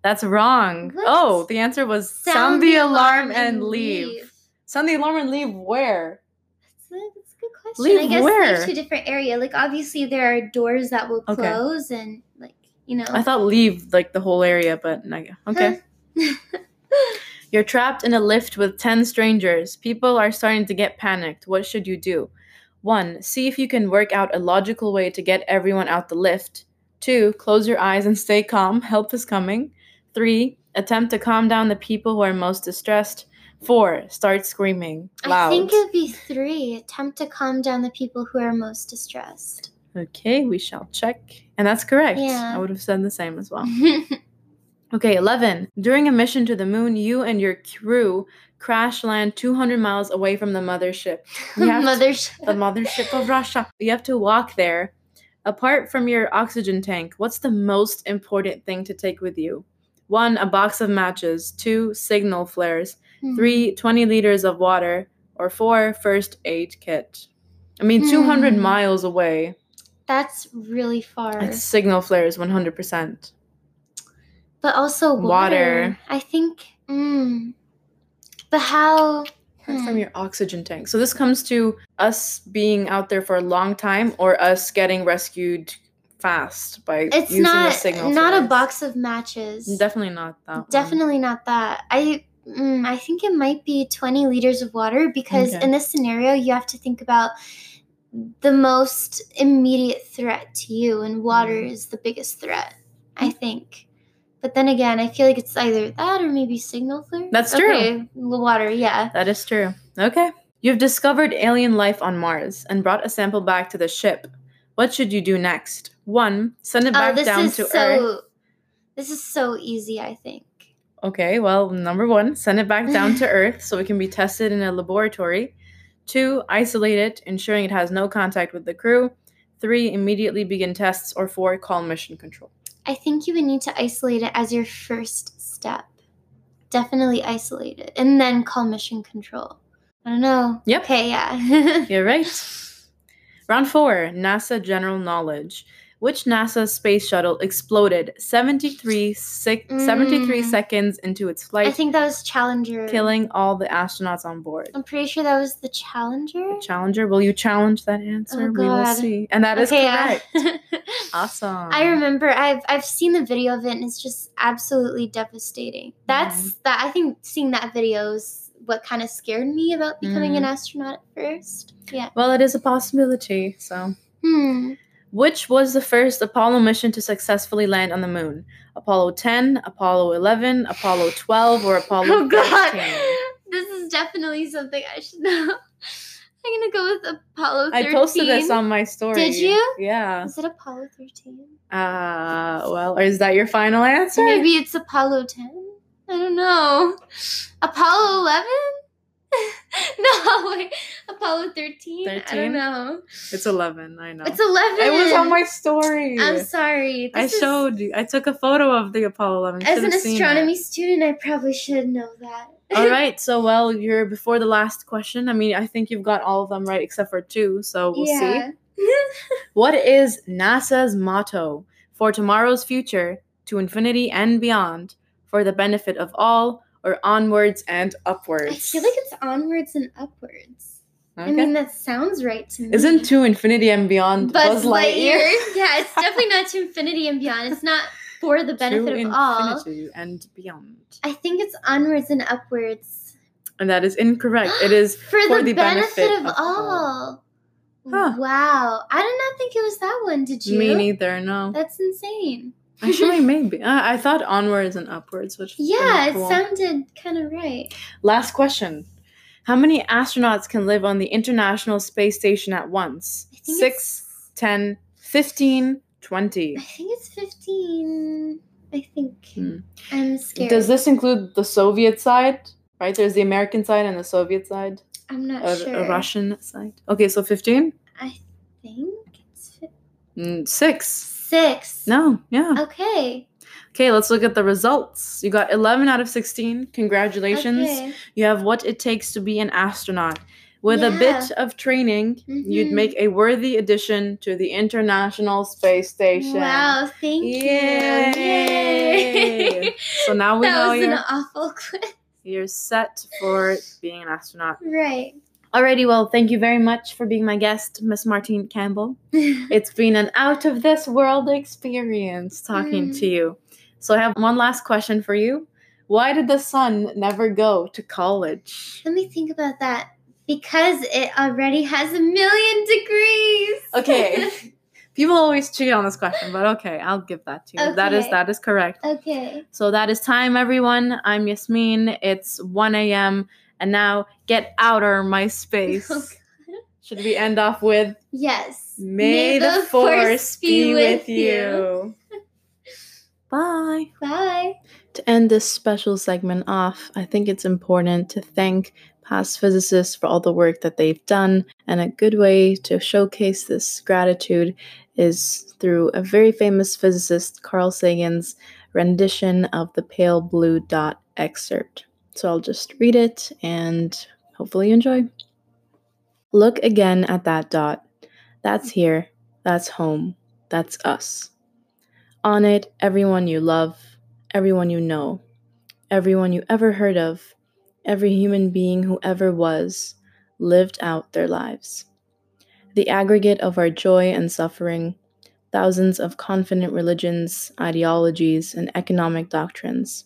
That's wrong. What? Oh, the answer was sound, the alarm, and leave. Sound the alarm and leave where? That's a, that's a good question. Leave I guess where? leave to a different area. Like obviously there are doors that will Okay. close and like you know. I thought leave like the whole area, but no, okay. You're trapped in a lift with 10 strangers. People are starting to get panicked. What should you do? 1. See if you can work out a logical way to get everyone out the lift. 2. Close your eyes and stay calm. Help is coming. 3. Attempt to calm down the people who are most distressed. 4. Start screaming loud. I think it'd be three. Attempt to calm down the people who are most distressed. Okay, we shall check. And that's correct. Yeah. I would have said the same as well. Okay, 11. During a mission to the moon, you and your crew crash land 200 miles away from the mothership. Have to- Mothership. the mothership of Russia. You have to walk there. Apart from your oxygen tank, what's the most important thing to take with you? One, a box of matches. Two, signal flares. Hmm. Three, 20 liters of water. Or four, first aid kit. I mean, 200 Hmm. miles away. That's really far. It's signal flares, 100%. but also water. Water. I think. Mm, but how? Hmm. from your oxygen tank. So this comes to us being out there for a long time or us getting rescued fast by It's using the not signal not a box of matches. Definitely not that. one. Definitely not that. I mm, I think it might be 20 liters of water because Okay. in this scenario you have to think about the most immediate threat to you and water Mm. is the biggest threat, I think. But then again, I feel like it's either that or maybe signal flare. That's true. Okay, the water, yeah. That is true. Okay. You've discovered alien life on Mars and brought a sample back to the ship. What should you do next? One, send it Oh, back this down is to so Earth. this is so easy, I think. Okay, well, number one, send it back down to Earth so it can be tested in a laboratory. Two, isolate it, ensuring it has no contact with the crew. Three, immediately begin tests. Or four, call mission control. I think you would need to isolate it as your first step. Definitely isolate it and then call mission control. I don't know. Yep. Okay, yeah. You're right. Round four, NASA general knowledge. Which NASA space shuttle exploded 73, sec- 73 Mm. seconds into its flight? I think that was Challenger. killing all the astronauts on board? I'm pretty sure that was the Challenger. Challenger, will you challenge that answer? Oh, we will see. And that is okay, yeah. correct. Awesome. I remember I've I've seen the video of it and it's just absolutely devastating. That's Mm-hmm. that I think seeing that video is what kind of scared me about becoming an Mm. astronaut at first. Yeah. Well, it is a possibility. So, Hmm. which was the first Apollo mission to successfully land on the moon? Apollo 10, Apollo 11, Apollo 12, or Apollo Oh god. 13? This is definitely something I should know. I'm gonna go with Apollo 13. I posted this on my story. Did you? Yeah. Is it Apollo 13? Uh, well, is that your final answer? Maybe it's Apollo 10? I don't know. Apollo 11? no, wait. Apollo 13? I don't know. It's 11, I know. It's 11. it was on my story. I'm sorry. I This is- showed you. I took a photo of the Apollo 11. You As an have seen it. astronomy student, I probably should know that. All right, so well, you're before the last question. I mean, I think you've got all of them right except for two, so we'll see. What is NASA's motto for tomorrow's future, to infinity and beyond, for the benefit of all, or onwards and upwards? I feel like it's onwards and upwards. Okay. I mean, that sounds right to me. Isn't to infinity and beyond Buzz, Lightyear? Lightyear? yeah, it's definitely not to infinity and beyond. It's not for the benefit to of all. infinity and beyond. I think it's onwards and upwards. And that is incorrect. It is For, for the, the benefit, benefit of, of all. Huh. Wow. I did not think it was that one, did you? me neither. No, That's insane. Actually, maybe. Uh, I thought onwards and upwards, which Yeah, pretty it sounded kind of right. Last question. How many astronauts can live on the International Space Station at once? Six, it's- 10, 15, 20. I think it's 15. I think. Hmm. I'm scared. Does this include the Soviet side? Right? There's the American side and the Soviet side, I'm not a, sure. a Russian side. Okay, so 15? I think it's fi- Mm, six. Six. No, yeah. Okay. Okay, let's look at the results. You got 11 out of 16. Congratulations. Okay. You have what it takes to be an astronaut. With a bit of training, you'd Mhm. make a worthy addition to the International Space Station. Wow, thank Yay. you. Yay. So now we that know was you're, an awful quiz. you're set for being an astronaut. Right. Alrighty, well, thank you very much for being my guest, Miss Martine Campbell. it's been an out of this world experience talking Mm. to you. So I have one last question for you. Why did the sun never go to college? Let me think about that. Because it already has a million degrees. Okay. People always cheat on this question, but okay, I'll give that to you. That is that is correct. okay. So that is time, everyone. I'm Yasmin. It's 1 a.m. And now get out of my space. Should we end off with Yes. May, the, force be with you. Bye. Bye. To end this special segment off, I think it's important to thank past physicists for all the work that they've done. And a good way to showcase this gratitude is through a very famous physicist, Carl Sagan's rendition of the pale blue dot excerpt. So I'll just read it and hopefully you enjoy. Look again at that dot. That's here. That's home. That's us. On it, everyone you love, everyone you know, everyone you ever heard of, every human being who ever was, lived out their lives. The aggregate of our joy and suffering, thousands of confident religions, ideologies, and economic doctrines,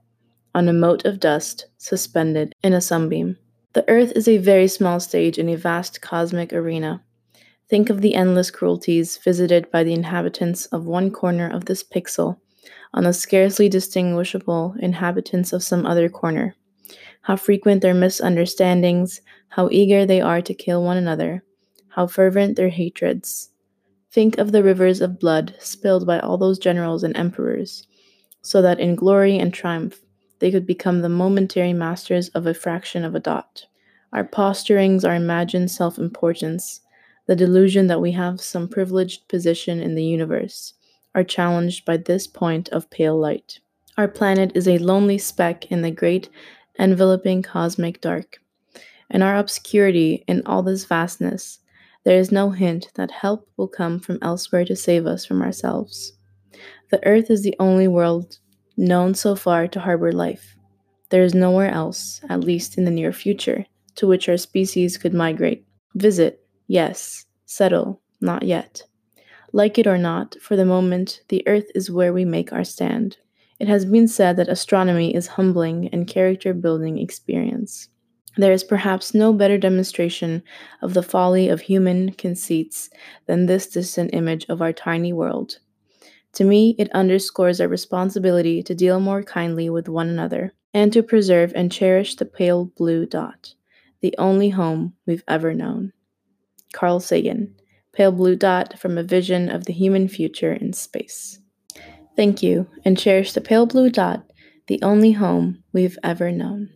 on a mote of dust suspended in a sunbeam. The Earth is a very small stage in a vast cosmic arena. Think of the endless cruelties visited by the inhabitants of one corner of this pixel on the scarcely distinguishable inhabitants of some other corner. How frequent their misunderstandings, how eager they are to kill one another, how fervent their hatreds. Think of the rivers of blood spilled by all those generals and emperors, so that in glory and triumph they could become the momentary masters of a fraction of a dot. Our posturings, our imagined self importance, the delusion that we have some privileged position in the universe, are challenged by this point of pale light. Our planet is a lonely speck in the great enveloping cosmic dark. In our obscurity, in all this vastness, there is no hint that help will come from elsewhere to save us from ourselves. The Earth is the only world known so far to harbor life. There is nowhere else, at least in the near future, to which our species could migrate. Visit, yes. Settle, not yet. Like it or not, for the moment, the Earth is where we make our stand. It has been said that astronomy is humbling and character building experience. There is perhaps no better demonstration of the folly of human conceits than this distant image of our tiny world. To me, it underscores our responsibility to deal more kindly with one another and to preserve and cherish the pale blue dot, the only home we've ever known. Carl Sagan, Pale Blue Dot from a Vision of the Human Future in Space. Thank you, and cherish the pale blue dot, the only home we've ever known.